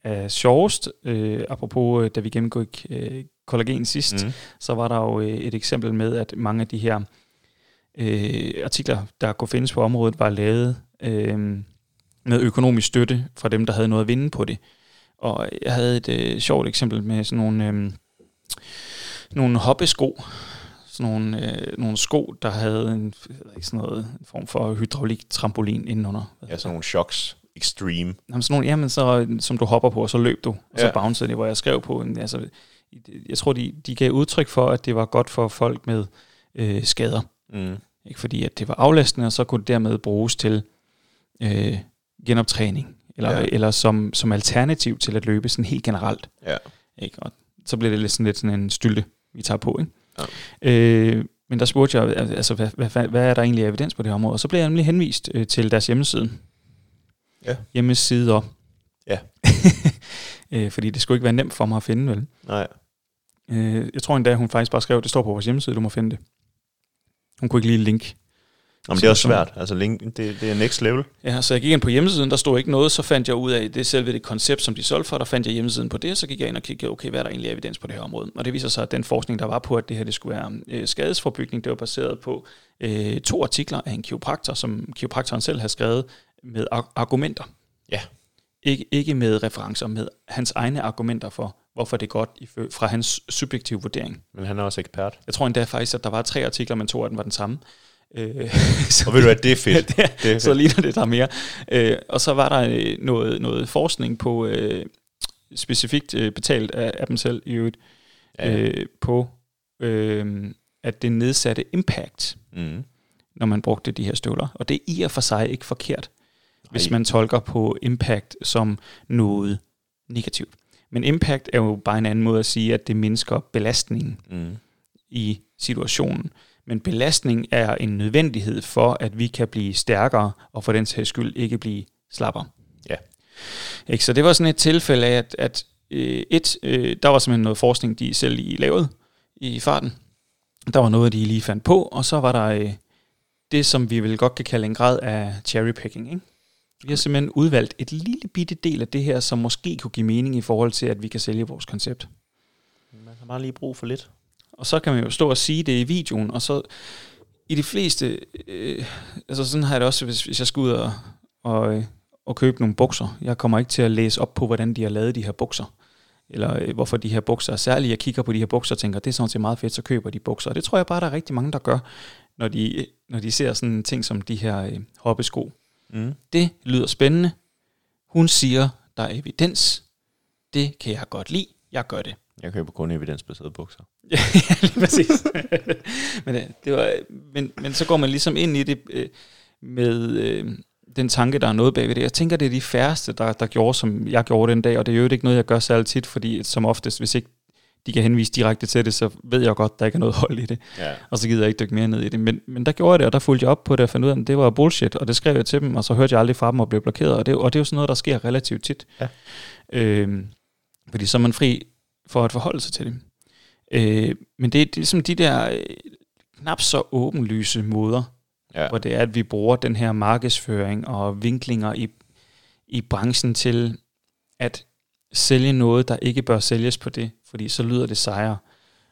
er sjovest, øh, apropos øh, da vi gennemgik øh, kollagen sidst, mm. så var der jo øh, et eksempel med, at mange af de her øh, artikler, der kunne findes på området, var lavet øh, med økonomisk støtte fra dem, der havde noget at vinde på det. Og jeg havde et øh, sjovt eksempel med sådan nogle, øh, nogle hoppesko, sådan nogle, øh, nogle sko, der havde en, ikke, sådan noget, en form for hydraulik-trampolin indenunder. Ja, sådan nogle shocks. Extreme. Jamen, sådan nogle, jamen, så, som du hopper på, og så løb du, og ja. så bouncede det, hvor jeg skrev på. Altså, jeg tror, de, de gav udtryk for, at det var godt for folk med øh, skader. Mm. Ikke fordi, at det var aflastende, og så kunne det dermed bruges til øh, genoptræning, eller, ja. eller som, som alternativ til at løbe sådan helt generelt. Ja. Ikke? Og så bliver det lidt sådan, lidt sådan en stylte, vi tager på. Ikke? Ja. Øh, men der spurgte jeg, altså, hvad, hvad, hvad, hvad er der egentlig evidens på det her område? Og så blev jeg nemlig henvist øh, til deres hjemmeside. Ja. Hjemmesider. Ja. øh, fordi det skulle ikke være nemt for mig at finde, vel? Nej. Øh, jeg tror endda, hun faktisk bare skrev, det står på vores hjemmeside, du må finde det. Hun kunne ikke lige link. Jamen, det er også svært. Altså, link, det, det er next level. Ja, så jeg gik ind på hjemmesiden, der stod ikke noget, så fandt jeg ud af det selve det koncept, som de solgte for, der fandt jeg hjemmesiden på det, så gik jeg ind og kiggede, okay, hvad er der egentlig evidens på det her område? Og det viser sig, at den forskning, der var på, at det her det skulle være øh, skadesforbygning, det var baseret på øh, to artikler af en kiropraktor, som kiropraktoren selv har skrevet med argumenter. Ja. Ikke, ikke med referencer, med hans egne argumenter for, hvorfor det er godt fra hans subjektive vurdering. Men han er også ekspert. Jeg tror endda faktisk, at der var tre artikler, men to af dem var den samme. Øh, så, og ved du hvad, det er fedt. det, det er fedt. Så ligner det der mere. Øh, og så var der øh, noget, noget forskning på, øh, specifikt øh, betalt af, af dem selv i øvrigt, ja. øh, på øh, at det nedsatte impact, mm. når man brugte de her støvler. Og det er i og for sig ikke forkert, Ej. hvis man tolker på impact som noget negativt. Men impact er jo bare en anden måde at sige, at det mindsker belastningen mm. i situationen. Men belastning er en nødvendighed for, at vi kan blive stærkere, og for den sags skyld ikke blive slapper. Ja. Ikke? Så det var sådan et tilfælde af, at, at øh, et, øh, der var simpelthen noget forskning, de selv lige lavede i farten. Der var noget, de lige fandt på, og så var der øh, det, som vi vel godt kan kalde en grad af cherrypicking. Ikke? Vi har simpelthen udvalgt et lille bitte del af det her, som måske kunne give mening i forhold til, at vi kan sælge vores koncept. Man har bare lige brug for lidt. og så kan man jo stå og sige det i videoen, og så i de fleste, øh, altså sådan har jeg det også, hvis, hvis jeg skal ud og, og, øh, og købe nogle bukser. Jeg kommer ikke til at læse op på, hvordan de har lavet de her bukser, eller øh, hvorfor de her bukser er særlige. Jeg kigger på de her bukser og tænker, det er sådan set meget fedt, så køber de bukser. Og det tror jeg bare, der er rigtig mange, der gør, når de, når de ser sådan ting som de her øh, hoppesko. Mm. Det lyder spændende. Hun siger, der er evidens. Det kan jeg godt lide. Jeg gør det. Jeg køber kun evidensbaserede bukser. ja, lige præcis. men, øh, det var, men, men så går man ligesom ind i det øh, med øh, den tanke, der er noget bagved det. Jeg tænker, det er de færreste, der, der gjorde, som jeg gjorde den dag, og det er jo ikke noget, jeg gør særlig tit, fordi som oftest, hvis ikke de kan henvise direkte til det, så ved jeg godt, der ikke er noget hold i det. Ja. Og så gider jeg ikke dykke mere ned i det. Men, men der gjorde jeg det, og der fulgte jeg op på det og fandt ud af, at det var bullshit, og det skrev jeg til dem, og så hørte jeg aldrig fra dem og blev blokeret. Og det, og det er jo sådan noget, der sker relativt tit. Ja. Øhm, fordi så er man fri for at forholde sig til det. Øh, men det, det er ligesom de der øh, knap så åbenlyse måder, Ja. hvor det er, at vi bruger den her markedsføring og vinklinger i, i branchen til at sælge noget, der ikke bør sælges på det, fordi så lyder det sejre.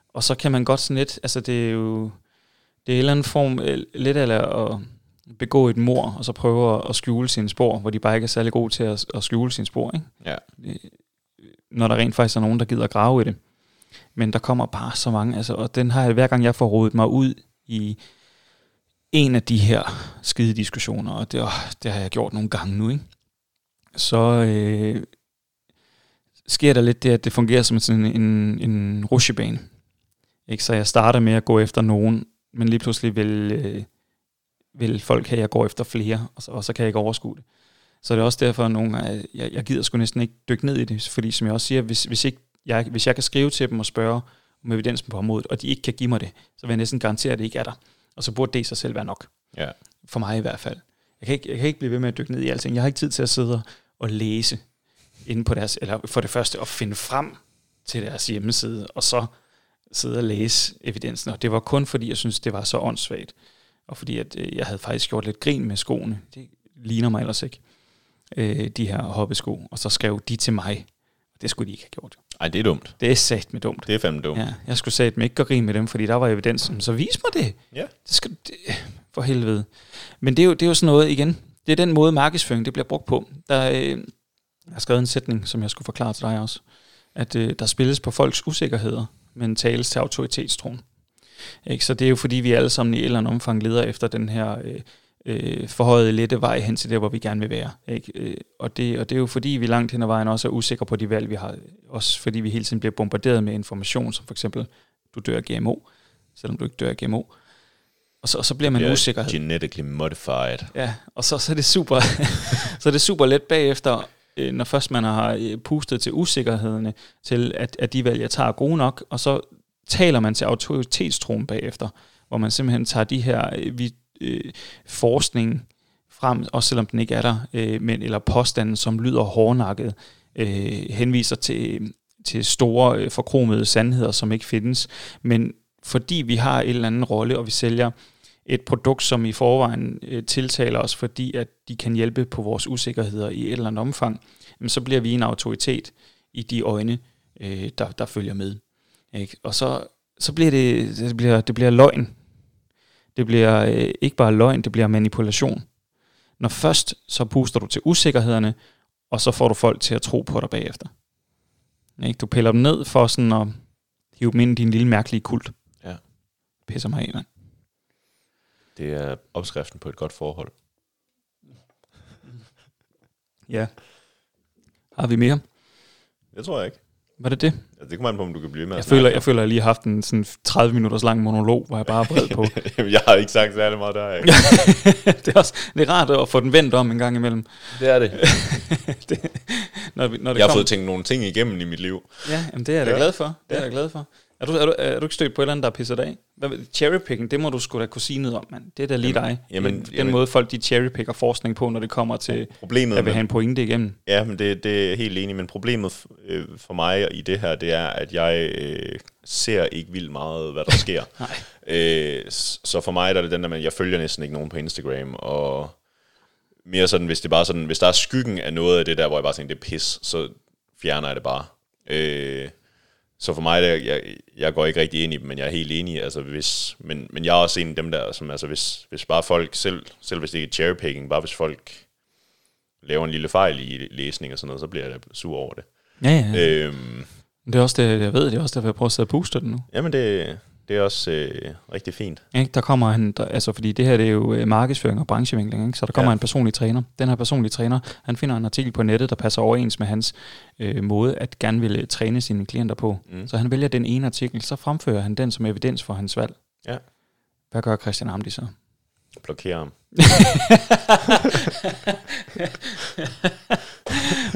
Og så kan man godt sådan lidt, altså det er jo, det er en eller anden form, øh, lidt af at begå et mor, og så prøve at, at skjule sine spor, hvor de bare ikke er særlig gode til at, at skjule sine spor, ikke? Ja. når der rent faktisk er nogen, der gider at grave i det. Men der kommer bare så mange, altså, og den har jeg, hver gang jeg får rodet mig ud i en af de her skide diskussioner, og det, åh, det har jeg gjort nogle gange nu, ikke? så øh, sker der lidt det, at det fungerer som sådan en, en rushebane. Ikke? Så jeg starter med at gå efter nogen, men lige pludselig vil, øh, vil folk have, at jeg går efter flere, og så, og så kan jeg ikke overskue det. Så det er også derfor, at nogle gange, jeg, jeg gider sgu næsten ikke dykke ned i det, fordi som jeg også siger, hvis, hvis, ikke jeg, hvis jeg kan skrive til dem og spørge om evidensen på området, og de ikke kan give mig det, så vil jeg næsten garantere, at det ikke er der. Og så burde det i sig selv være nok. Ja. For mig i hvert fald. Jeg kan, ikke, jeg kan ikke blive ved med at dykke ned i alting. Jeg har ikke tid til at sidde og læse inde på deres, eller for det første at finde frem til deres hjemmeside, og så sidde og læse evidensen. Og det var kun fordi, jeg synes, det var så åndssvagt. Og fordi, at øh, jeg havde faktisk gjort lidt grin med skoene. Det ligner mig ellers ikke. Øh, de her hoppesko. Og så skrev de til mig. Det skulle de ikke have gjort. Ej, det er dumt. Det er sat med dumt. Det er fandme dumt. Ja, jeg skulle sige, at ikke gøre grin med dem, fordi der var evidensen. Så vis mig det. Ja. Det skal det, for helvede. Men det er, jo, det er jo sådan noget, igen, det er den måde markedsføring, det bliver brugt på. Der, øh, jeg har skrevet en sætning, som jeg skulle forklare til dig også, at øh, der spilles på folks usikkerheder, men tales til autoritetstroen. Ikke? Så det er jo fordi, vi alle sammen i et eller andet omfang leder efter den her øh, øh, forhøjede lette vej hen til der, hvor vi gerne vil være. Ikke? Øh, og, det, og det er jo fordi, vi langt hen ad vejen også er usikre på de valg, vi har. Også fordi vi hele tiden bliver bombarderet med information, som for eksempel, du dør af GMO, selvom du ikke dør af GMO. Og så, og så bliver man Ja, usikker. Genetically modified. Ja, og så, så er det super, så er det super let bagefter, øh, når først man har øh, pustet til usikkerhederne, til at, at de valg, jeg tager, er gode nok, og så taler man til autoritetstroen bagefter, hvor man simpelthen tager de her øh, vi, øh, forskning frem, også selvom den ikke er der, øh, men, eller påstanden, som lyder hårdnakket, øh, henviser til, til store øh, forkromede sandheder, som ikke findes, men fordi vi har en eller anden rolle, og vi sælger et produkt, som i forvejen øh, tiltaler os, fordi at de kan hjælpe på vores usikkerheder i et eller andet omfang, jamen, så bliver vi en autoritet i de øjne, øh, der, der følger med. Ikke? Og så, så bliver det, det, bliver, det bliver løgn. Det bliver øh, ikke bare løgn, det bliver manipulation. Når først, så puster du til usikkerhederne, og så får du folk til at tro på dig bagefter. Ikke? Du piller dem ned for sådan at hive dem ind i din lille mærkelige kult. Ja. Pisser mig af, mand. Det er opskriften på et godt forhold. Ja. Har vi mere? Det tror jeg ikke. Var det det? Altså, det kommer an på, om du kan blive med Jeg føler, jeg føler, jeg lige har haft en sådan 30 minutters lang monolog, hvor jeg bare er på. Jamen, jeg har ikke sagt særlig meget der, ikke? det, er også, det er rart at få den vendt om en gang imellem. det er det. det, når, vi, når det Jeg har kom- fået tænkt nogle ting igennem i mit liv. Ja, jamen det er jeg da Ja. glad for. Det er Ja. jeg da glad for. Er du, er, du, er du ikke stødt på et eller andet, der er pisset af? Cherrypicking, det må du sgu da kunne sige noget om, mand. Det er da lige Jamen, dig. jamen, den jamen. måde, folk de cherrypicker forskning på, når det kommer til Problemet at vil have en pointe igennem. Ja, men det, det er jeg helt enig, men problemet øh, for mig i det her, det er, at jeg øh, ser ikke vildt meget, hvad der sker. Nej. øh, så for mig der er det den der at jeg følger næsten ikke nogen på Instagram, og mere sådan, hvis det bare sådan, hvis der er skyggen af noget af det der, hvor jeg bare tænker, det er pis, så fjerner jeg det bare. Øh, Så for mig, der, jeg, jeg går ikke rigtig ind i dem, men jeg er helt enig. Altså hvis, men, men jeg er også en af dem der, som altså hvis, hvis bare folk, selv, selv hvis det ikke er cherrypicking, bare hvis folk laver en lille fejl i læsning og sådan noget, så bliver jeg sur over det. Ja, ja. Øhm, Det er også det, jeg ved, det er også derfor, jeg prøver at sidde og booste den nu. jamen det, det er også øh, rigtig fint. Ikke? Der kommer han, der, altså fordi det her det er jo øh, markedsføring og branchevinkling, ikke? så der kommer Ja. ja. en personlig træner. Den her personlige træner, han finder en artikel på nettet, der passer overens med hans øh, måde at gerne ville træne sine klienter på. Mm. Så han vælger den ene artikel, så fremfører han den som evidens for hans valg. Ja. Hvad gør Christian Amdi så? Blokerer ham.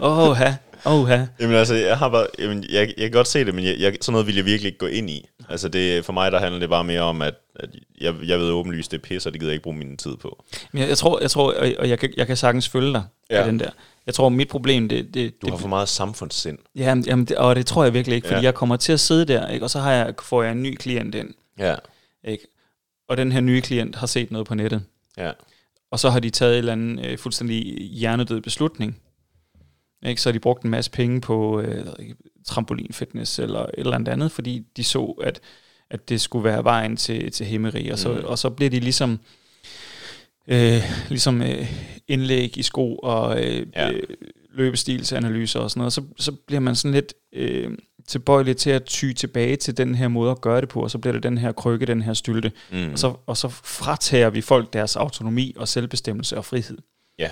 Åh, ha. Åh, ha. Jamen altså, jeg har bare, jamen, jeg, jeg kan godt se det, men jeg, jeg, sådan noget vil jeg virkelig ikke gå ind i. Altså det, for mig der handler det bare mere om, at, at jeg, jeg ved åbenlyst, det er pis, og det gider jeg ikke bruge min tid på. Men jeg, jeg tror, jeg tror, og og jeg kan, jeg kan sagtens følge dig ja. Ja. den der. Jeg tror, mit problem, det, det, Du det har for meget samfundssind. Jamen, jamen det, og det tror jeg virkelig ikke, fordi Ja. ja. jeg kommer til at sidde der, ikke? og så har jeg, får jeg en ny klient ind, Ja, ikke? og den her nye klient har set noget på nettet, ja, og så har de taget en eller anden øh, fuldstændig hjernedød beslutning. Ikke? Så de brugt en masse penge på øh, trampolinfitness eller et eller andet andet, fordi de så, at, at det skulle være vejen til, til himmeri, og så, Mm. og så bliver de ligesom, øh, ligesom øh, indlæg i sko og øh, ja. øh, løbestilsanalyser og sådan noget, så, så bliver man sådan lidt øh, tilbøjelig til at ty tilbage til den her måde at gøre det på, og så bliver det den her krykke, den her stylte, mm. og, så, og så fratager vi folk deres autonomi og selvbestemmelse og frihed. Ja.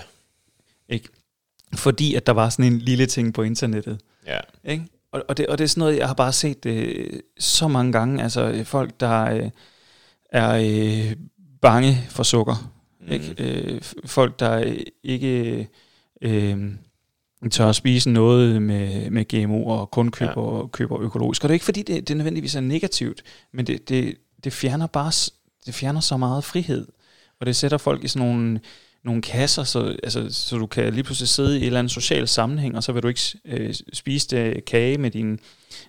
Ikke? Fordi at der var sådan en lille ting på internettet. ja, Ikke? Og, og, det, og det er sådan noget, jeg har bare set øh, så mange gange. Altså øh, folk, der øh, er øh, bange for sukker. Mm. Ikke? Øh, folk, der øh, ikke øh, tør at spise noget med, med GMO og kun køber, ja. køber økologisk. Og det er ikke fordi, det, det nødvendigvis er negativt, men det, det, det fjerner bare det fjerner så meget frihed. Og det sætter folk i sådan nogle, nogle kasser, så, altså, så du kan lige pludselig sidde i et eller andet social sammenhæng, og så vil du ikke øh, spise det kage med, din,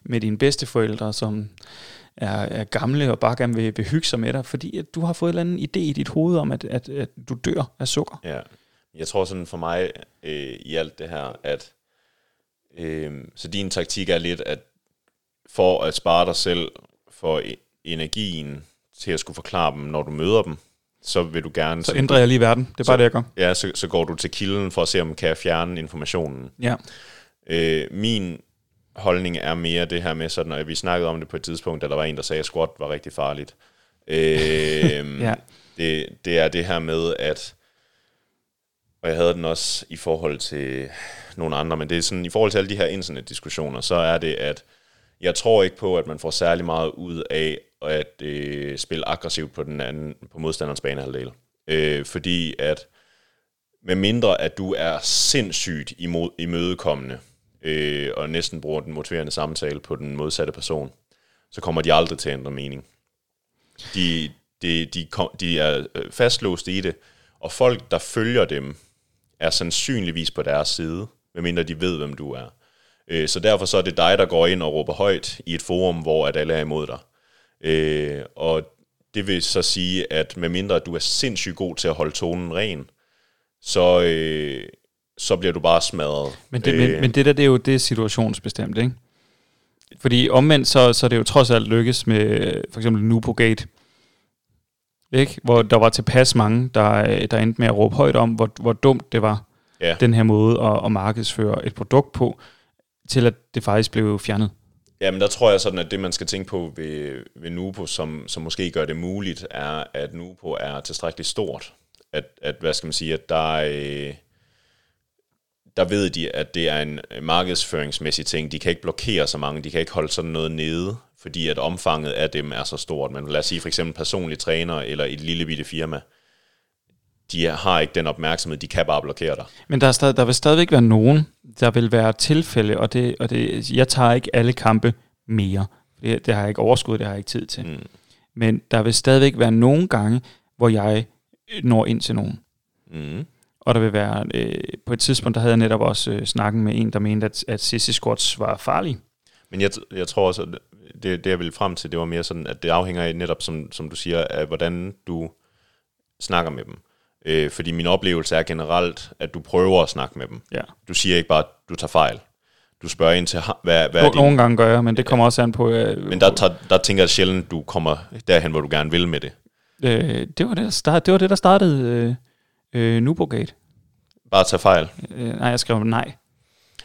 med dine bedsteforældre, som er, er gamle og bare gerne vil, vil hygge sig med dig, fordi at du har fået en eller anden idé i dit hoved om, at, at, at du dør af sukker. ja. Jeg tror sådan for mig øh, i alt det her, at øh, så din taktik er lidt, at for at spare dig selv for e-, energien til at skulle forklare dem, når du møder dem, så vil du gerne... Så ændrer jeg lige verden. Det er Så- bare det, jeg gør. Ja, så, så går du til kilden for at se, om kan jeg fjerne informationen. Ja. Øh, min holdning er mere det her med sådan, og vi snakkede om det på et tidspunkt, da der var en, der sagde, at squat var rigtig farligt. Øh, Ja. det, det er det her med, at, og jeg havde den også i forhold til nogle andre, men det er sådan, i forhold til alle de her internetdiskussioner, så er det, at jeg tror ikke på, at man får særlig meget ud af at øh, spille aggressivt på den anden, på modstanderens banehalvdel. Øh, fordi at med mindre at du er sindssygt imod, imødekommende, øh, og næsten bruger den motiverende samtale på den modsatte person, så kommer de aldrig til at ændre mening. De, de, de, kom, de er øh, fastlåst i det, og folk, der følger dem, er sandsynligvis på deres side, medmindre de ved, hvem du er. Øh, så derfor så er det dig, der går ind og råber højt i et forum, hvor at alle er imod dig. Øh, og det vil så sige, at medmindre du er sindssygt god til at holde tonen ren, så, øh, så bliver du bare smadret. Men det, øh. men, men det der, det er jo det er situationsbestemt, ikke? Fordi omvendt, så, så er det jo trods alt lykkes med for eksempel Nupo Gate, ikke? Hvor der var tilpas mange, der, der endte med at råbe højt om, hvor, hvor dumt det var, Ja. den her måde at, at markedsføre et produkt på, til at det faktisk blev fjernet. Jamen der tror jeg sådan, at det, man skal tænke på ved, ved Nupo, som, som måske gør det muligt, er, at Nupo er tilstrækkeligt stort. At, at hvad skal man sige, at der er, øh, der ved de, at det er en markedsføringsmæssig ting. De kan ikke blokere så mange, de kan ikke holde sådan noget nede, fordi at omfanget af dem er så stort. Men lad os sige for eksempel personlige træner eller et lille bitte firma, de har ikke den opmærksomhed, de kan bare blokere dig. Men der, er stadig, der vil stadigvæk være nogen, der vil være tilfælde, og, det, og det, jeg tager ikke alle kampe mere. Det, det har jeg ikke overskud, det har jeg ikke tid til. Mm. Men der vil stadigvæk være nogle gange, hvor jeg når ind til nogen. Mm. Og der vil være, øh, på et tidspunkt, der havde jeg netop også øh, snakken med en, der mente, at, at sissy squats var farlige. Men jeg, jeg tror også, at det, det jeg ville frem til, det var mere sådan, at det afhænger af netop, som, som du siger, af hvordan du snakker med dem. Øh, fordi min oplevelse er generelt, at du prøver at snakke med dem. Ja. Du siger ikke bare, at du tager fejl. Du spørger ind til, hvad, hvad er din... nogle gange gør jeg, men det kommer også an på... Øh, Men der, tager, der tænker jeg sjældent, du kommer derhen, hvor du gerne vil med det. øh, det, var det, der start, det var det, der startede øh, øh, Nubogate. Bare tage fejl. Øh, nej, jeg skrev nej.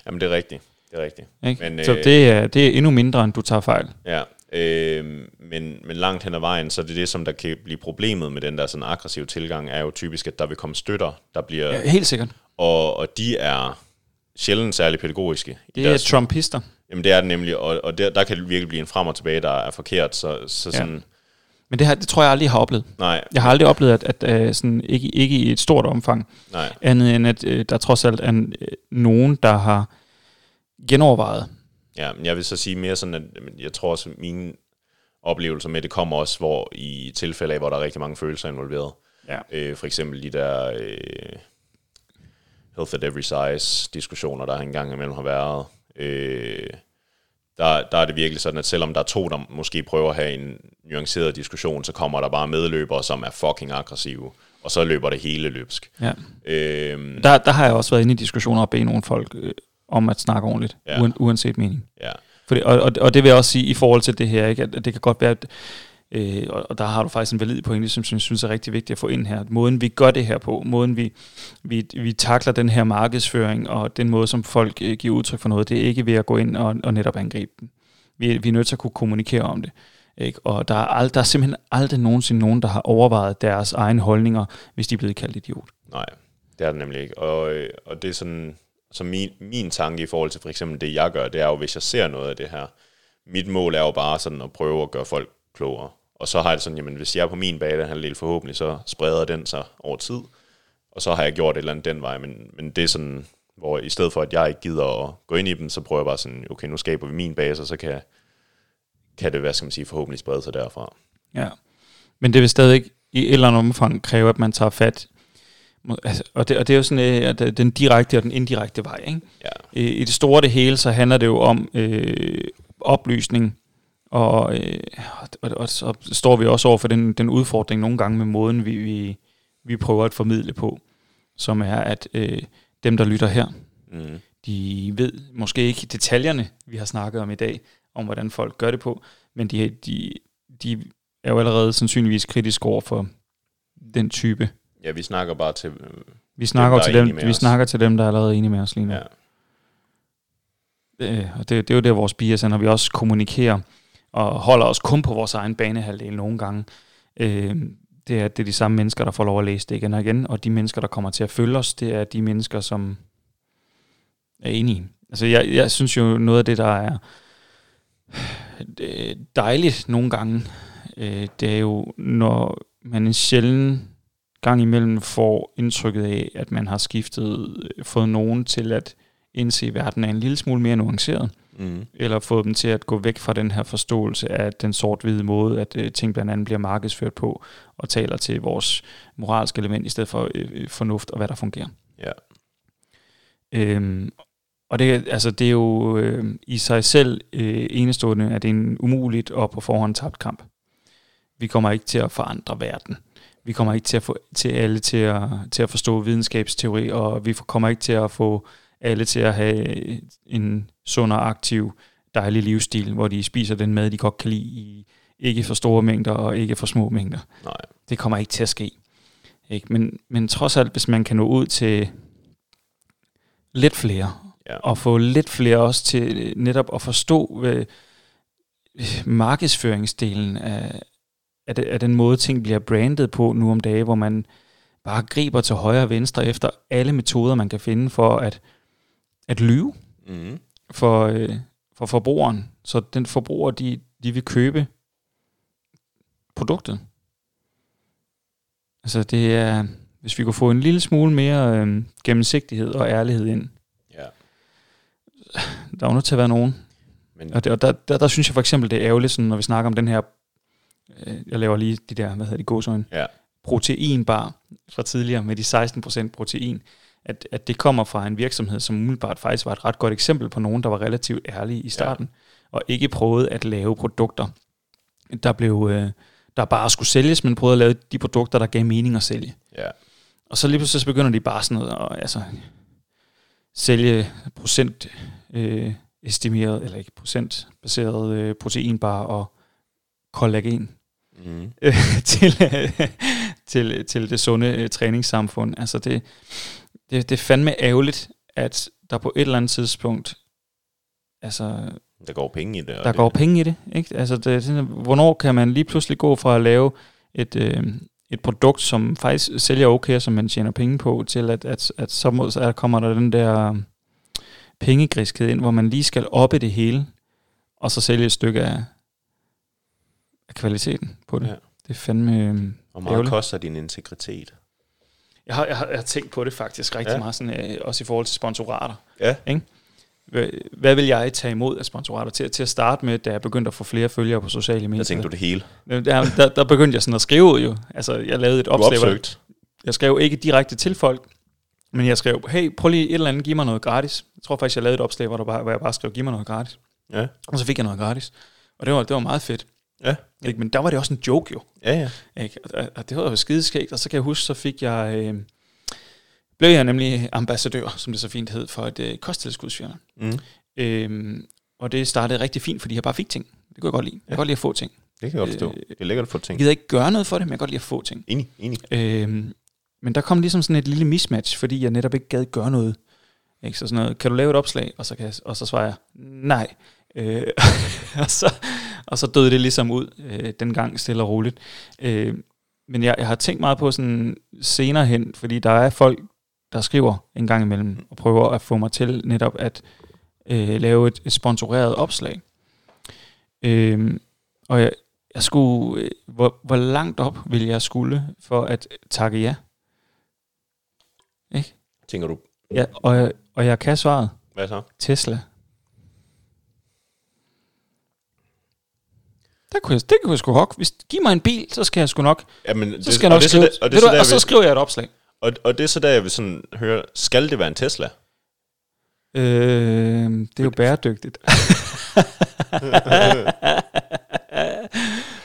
Jamen, det er rigtigt. Det er rigtigt. Ikke? Men, Men, så øh, det er, det er endnu mindre, end du tager fejl. Ja, øh, men, men langt hen ad vejen, så er det det, som der kan blive problemet med den der sådan aggressive tilgang, er jo typisk, at der vil komme støtter, der bliver... Ja, helt sikkert. Og, og de er sjældent særlig pædagogiske. Det er deres- trumpister. Jamen det er det nemlig, og, og der, der kan det virkelig blive en frem og tilbage, der er forkert, så, så Ja. sådan, Men det, her, det tror jeg aldrig, jeg har oplevet. nej, Jeg har aldrig oplevet, at, at øh, sådan, ikke, ikke i et stort omfang, nej, andet end at øh, der trods alt er øh, nogen, der har genovervejet. Ja, men jeg vil så sige mere sådan, at jeg tror også, at mine oplevelser med det kommer også, hvor i tilfælde af, hvor der er rigtig mange følelser involveret. Ja. Øh, for eksempel de der øh, health at every size diskussioner, der engang imellem har været. Øh, der, der er det virkelig sådan, at selvom der er to, der måske prøver at have en nuanceret diskussion, så kommer der bare medløbere, som er fucking aggressive, og så løber det hele løbsk. Ja. Øh, Der, der har jeg også været inde i diskussioner og bedt nogle folk øh, om at snakke ordentligt, Ja. uen, uanset mening. ja, Fordi, og, og, og det vil jeg også sige i forhold til det her, ikke? at det kan godt være, at, øh, og, der har du faktisk en valid pointe, som jeg synes er rigtig vigtigt at få ind her. Måden vi gør det her på, måden vi, vi, vi takler den her markedsføring, og den måde, som folk øh, giver udtryk for noget, det er ikke ved at gå ind og, og netop angribe dem. Vi, vi er nødt til at kunne kommunikere om det. Ikke? Og der er, ald- der er simpelthen aldrig nogensinde nogen, der har overvejet deres egne holdninger, hvis de er blevet kaldt idiot. nej, det er det nemlig ikke. Og, øh, og det er sådan, så min, min tanke i forhold til for eksempel det, jeg gør, det er jo, hvis jeg ser noget af det her, mit mål er jo bare sådan at prøve at gøre folk klogere. Og så har jeg det sådan, jamen hvis jeg er på min banehalvdel forhåbentlig, så spreder den sig over tid. Og så har jeg gjort et eller andet den vej, men, men det er sådan, hvor i stedet for at jeg ikke gider at gå ind i dem, så prøver jeg bare sådan, okay, nu skaber vi min base, og så kan, kan det, hvad skal man sige, forhåbentlig sprede sig derfra. Ja. Men det vil stadig i et eller andet omfang kræve, at man tager fat. Altså, og, det, og det er jo sådan øh, at det- den direkte og den indirekte vej. Ikke? Ja, I, I det store det hele, så handler det jo om øh, oplysning, og, øh, og, og så står vi også over for den, den udfordring nogle gange med måden, vi, vi, vi prøver at formidle på, som er, at øh, dem, der lytter her, mm, de ved måske ikke detaljerne, vi har snakket om i dag, om hvordan folk gør det på, men de, de, de er jo allerede sandsynligvis kritiske over for den type. Ja vi snakker bare til... øh, Vi snakker, dem, til dem, vi os. snakker til dem, der er allerede enige med os lige nu. Ja, Øh, og det, det er jo der, vores bias er, når vi også kommunikerer og holder os kun på vores egen banehalvdel nogle gange. Øh, det er, det er de samme mennesker, der får lov at læse det igen og igen, og de mennesker, der kommer til at følge os, det er de mennesker, som er enige. Altså, jeg, jeg synes jo, noget af det, der er dejligt nogle gange, øh, det er jo, når man en sjælden gang imellem får indtrykket af, at man har skiftet, øh, fået nogen til at indse, at verden er en lille smule mere nuanceret, mm, eller fået dem til at gå væk fra den her forståelse af den sort-hvide måde, at øh, ting blandt andet bliver markedsført på, og taler til vores moralske element, i stedet for øh, øh, fornuft og hvad der fungerer. ja, Øhm, og det, altså, det er jo øh, i sig selv øh, enestående, at det er en umuligt og på forhånd tabt kamp. Vi kommer ikke til at forandre verden. Vi kommer ikke til at få til alle til at, til at forstå videnskabsteori, og vi får- kommer ikke til at få alle til at have en sund og aktiv, dejlig livsstil, hvor de spiser den mad, de godt kan lide, i ikke for store mængder og ikke for små mængder. nej, Det kommer ikke til at ske. Ikke? Men, men trods alt, hvis man kan nå ud til lidt flere, ja, og få lidt flere også til netop at forstå hvad, markedsføringsdelen af, af, det, af den måde, ting bliver brandet på nu om dage, hvor man bare griber til højre og venstre efter alle metoder, man kan finde for at, at lyve mm, for, øh, for forbrugeren. Så den forbruger, de, de vil købe produktet. Altså det er, hvis vi kunne få en lille smule mere øh, gennemsigtighed og ærlighed ind, ja, der er jo nødt til at være nogen. men Og, det, og der, der, der synes jeg for eksempel, det er ærgerligt, sådan, når vi snakker om den her, jeg laver lige de der, hvad hedder de, gåsøjne, ja, proteinbar fra tidligere med de 16% protein, at, at det kommer fra en virksomhed, som umiddelbart faktisk var et ret godt eksempel på nogen, der var relativt ærlige i starten, ja. og ikke prøvede at lave produkter, der blev øh, der bare skulle sælges, men prøvede at lave de produkter, der gav mening at sælge. ja, Og så lige pludselig så begynder de bare sådan noget at altså, sælge procent øh, estimeret, eller ikke procentbaseret øh, proteinbar og kollagen Mm. øh, til, øh, til, til det sunde øh, træningssamfund. Altså det, det, det er fandme ærgerligt, at der på et eller andet tidspunkt, altså Der går penge i det. der det, går penge i det. Ikke? Altså det, er sådan, hvornår kan man lige pludselig gå fra at lave et, øh, et produkt, som faktisk sælger okay, som man tjener penge på, til at, at, at så, må, så kommer der den der pengegriskhed ind, hvor man lige skal oppe det hele, og så sælge et stykke af, af kvaliteten på det. Ja. Det er fandme... øh, Hvor meget ærgerligt. koster din integritet? Jeg har, jeg, har, jeg har tænkt på det faktisk rigtig Ja. meget, sådan, øh, også i forhold til sponsorater. Ja. Hvad, hvad vil jeg tage imod af sponsorater? Til, til at starte med, da jeg begyndte at få flere følgere på sociale medier. Der tænkte du det hele. Der, der, der begyndte jeg sådan at skrive ud jo. Altså, jeg lavede et opslag. Jeg skrev ikke direkte til folk, men jeg skrev, hey, prøv lige et eller andet, giv mig noget gratis. Jeg tror faktisk, jeg lavede et opslag, hvor, der bare, hvor jeg bare skrev, giv mig noget gratis. Ja. Og så fik jeg noget gratis. Og det var, det var meget fedt. Ja. Ikke? Men der var det også en joke jo. Ja, ja. Ikke? Og, og det var jo skideskægt. Og så kan jeg huske, så fik jeg... Øh, blev jeg nemlig ambassadør, som det så fint hed, for et øh, kosttilskudsfirma. Mm. Øhm, og det startede rigtig fint, fordi jeg bare fik ting. Det kunne jeg godt lide. Jeg Ja. kan godt lide at få ting. Det kan jeg godt forstå. Øh, Det er lækkert at få Jeg ting. gider ikke gøre noget for det, men jeg kan godt lide at få ting. Enig, enig. Øhm, men der kom ligesom sådan et lille mismatch, fordi jeg netop ikke gad gøre noget. Ikke? Så sådan noget, kan du lave et opslag? Og så, kan jeg, og så svarer jeg, nej. Øh, og, så, og så døde det ligesom ud, øh, den gang stille og roligt. Øh, men jeg, jeg har tænkt meget på sådan senere hen, fordi der er folk, der skriver en gang imellem, og prøver at få mig til netop at øh, lave et, et sponsoreret opslag. Øh, og jeg, jeg skulle, øh, hvor, hvor langt op ville jeg skulle for at takke ja? Tænker du, ja og, jeg, og jeg kan svaret. hvad så? Tesla. Der kunne jeg, det kunne jeg sgu hokke. Hvis giv mig en bil, så skal jeg sgu nok, Jamen, så skal jeg nok og det, skrive, og, det du så der, og så skriver jeg et opslag. og, og det er så der, jeg vil sådan høre, skal det være en Tesla? Øh, det er jo bæredygtigt.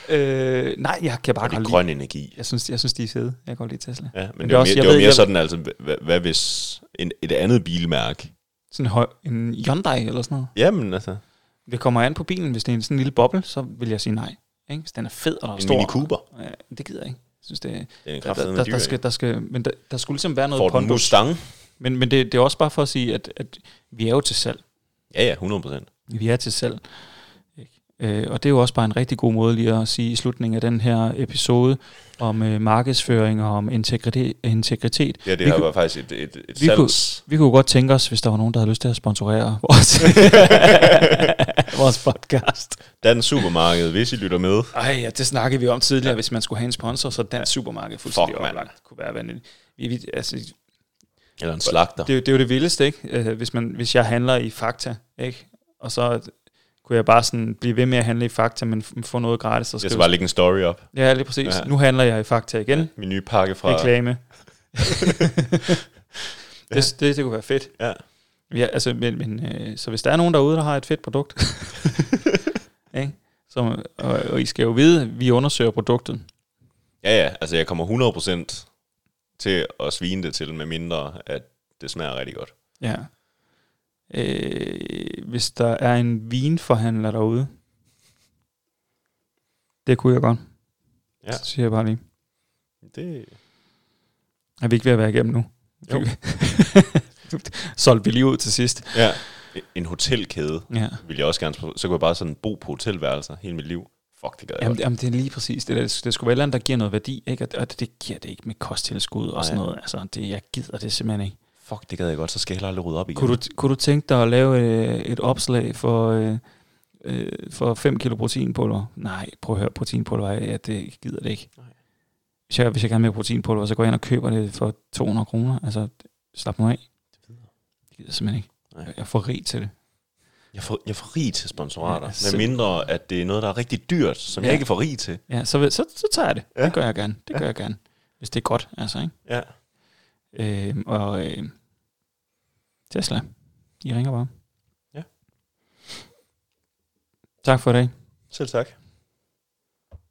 øh, nej, jeg kan bare Og det lide. grøn energi. Jeg synes, jeg synes, de er fede. Jeg kan godt lide Tesla. Ja, men, Men det, det er også- mere, jeg det var ved- mere jeg- sådan, altså, hvad, hvad hvis en, et andet bilmærke? Sådan en, en Hyundai eller sådan noget. Jamen, altså, Det kommer an på bilen. Hvis det er en sådan en lille boble, så vil jeg sige nej. Ikke? Hvis den er fed og der er en stor. Mini Cooper. Ja, det gider jeg ikke. Jeg synes, det, Det er en der, der, dyr, der, skal, der skal, men der, der skulle ligesom være noget Ford pondus. Mustang. Men, men det, det er også bare for at sige, at, at vi er jo til salg. Ja, ja, 100 procent. Vi er til salg. Øh, og det er jo også bare en rigtig god måde lige at sige i slutningen af den her episode om øh, markedsføring og om integritet. integritet. Ja, det Vi her kunne- var faktisk et, et, et vi kunne- salgs... Vi kunne godt tænke os, hvis der var nogen, der havde lyst til at sponsorere vores, vores podcast. Dansk Supermarked, hvis I lytter med. Ej, ja, det snakkede vi om tidligere. Hvis man skulle have en sponsor, så dansk supermarked fuldstændig Fuck, oplagt kunne være vanvittigt. Vi, vi, altså, Eller en slagter. det, er jo- det er jo det vildeste, ikke? Øh, hvis, man, hvis jeg handler i Fakta, ikke? Og så kunne jeg bare sådan blive ved med at handle i Fakta, men få noget gratis. Og Jeg skal skrive, bare lægge en story op. ja, lige præcis. Ja. Ja. Nu handler jeg i Fakta igen. Min nye pakke fra... Reklame. det, det, det kunne være fedt. Ja. Ja, altså, men, men, øh, så hvis der er nogen derude, der har et fedt produkt, ikke? Så, og, og I skal jo vide, at vi undersøger produktet. Ja, ja, altså jeg kommer 100% til at svine det til, med mindre at det smager rigtig godt. Ja. Øh, hvis der er en vinforhandler derude, det kunne jeg godt. Ja. Så siger jeg bare lige. Det, Er vi ikke ved at være igennem nu? Jo. Solgte vi lige ud til sidst. ja. En hotelkæde Ja. vil jeg også gerne, så kunne jeg bare sådan bo på hotelværelser hele mit liv. Fuck, det gad jeg Jamen, godt. jamen, det er lige præcis det. Der. Det skulle være andet, der giver noget værdi, ikke? Og, og det giver det ikke med kosttilskud og sådan noget. Altså, det, jeg gider det simpelthen ikke. Fuck, det gad jeg godt, så skal jeg heller aldrig rydde op igen. Kunne du, kunne du tænke dig at lave øh, et opslag for, øh, øh, for 5 kilo proteinpulver? Nej, prøv at høre, proteinpulver, ja, det gider det ikke. Nej. Hvis jeg, hvis jeg gerne vil have proteinpulver, så går jeg ind og køber det for 200 kroner. Altså, slap nu af. Det gider jeg simpelthen ikke. Nej. Jeg for rig til det. Jeg får, jeg får rig til sponsorater, Ja, med mindre at det er noget, der er rigtig dyrt, som Ja. jeg ikke får rig til. Ja, så, så, så tager jeg det. Ja. Det gør jeg gerne. Det Ja. gør jeg gerne. Hvis det er godt, altså, ikke? Ja. Øh, og øh, Tesla, I ringer bare. Ja. Tak for i dag. Selv tak.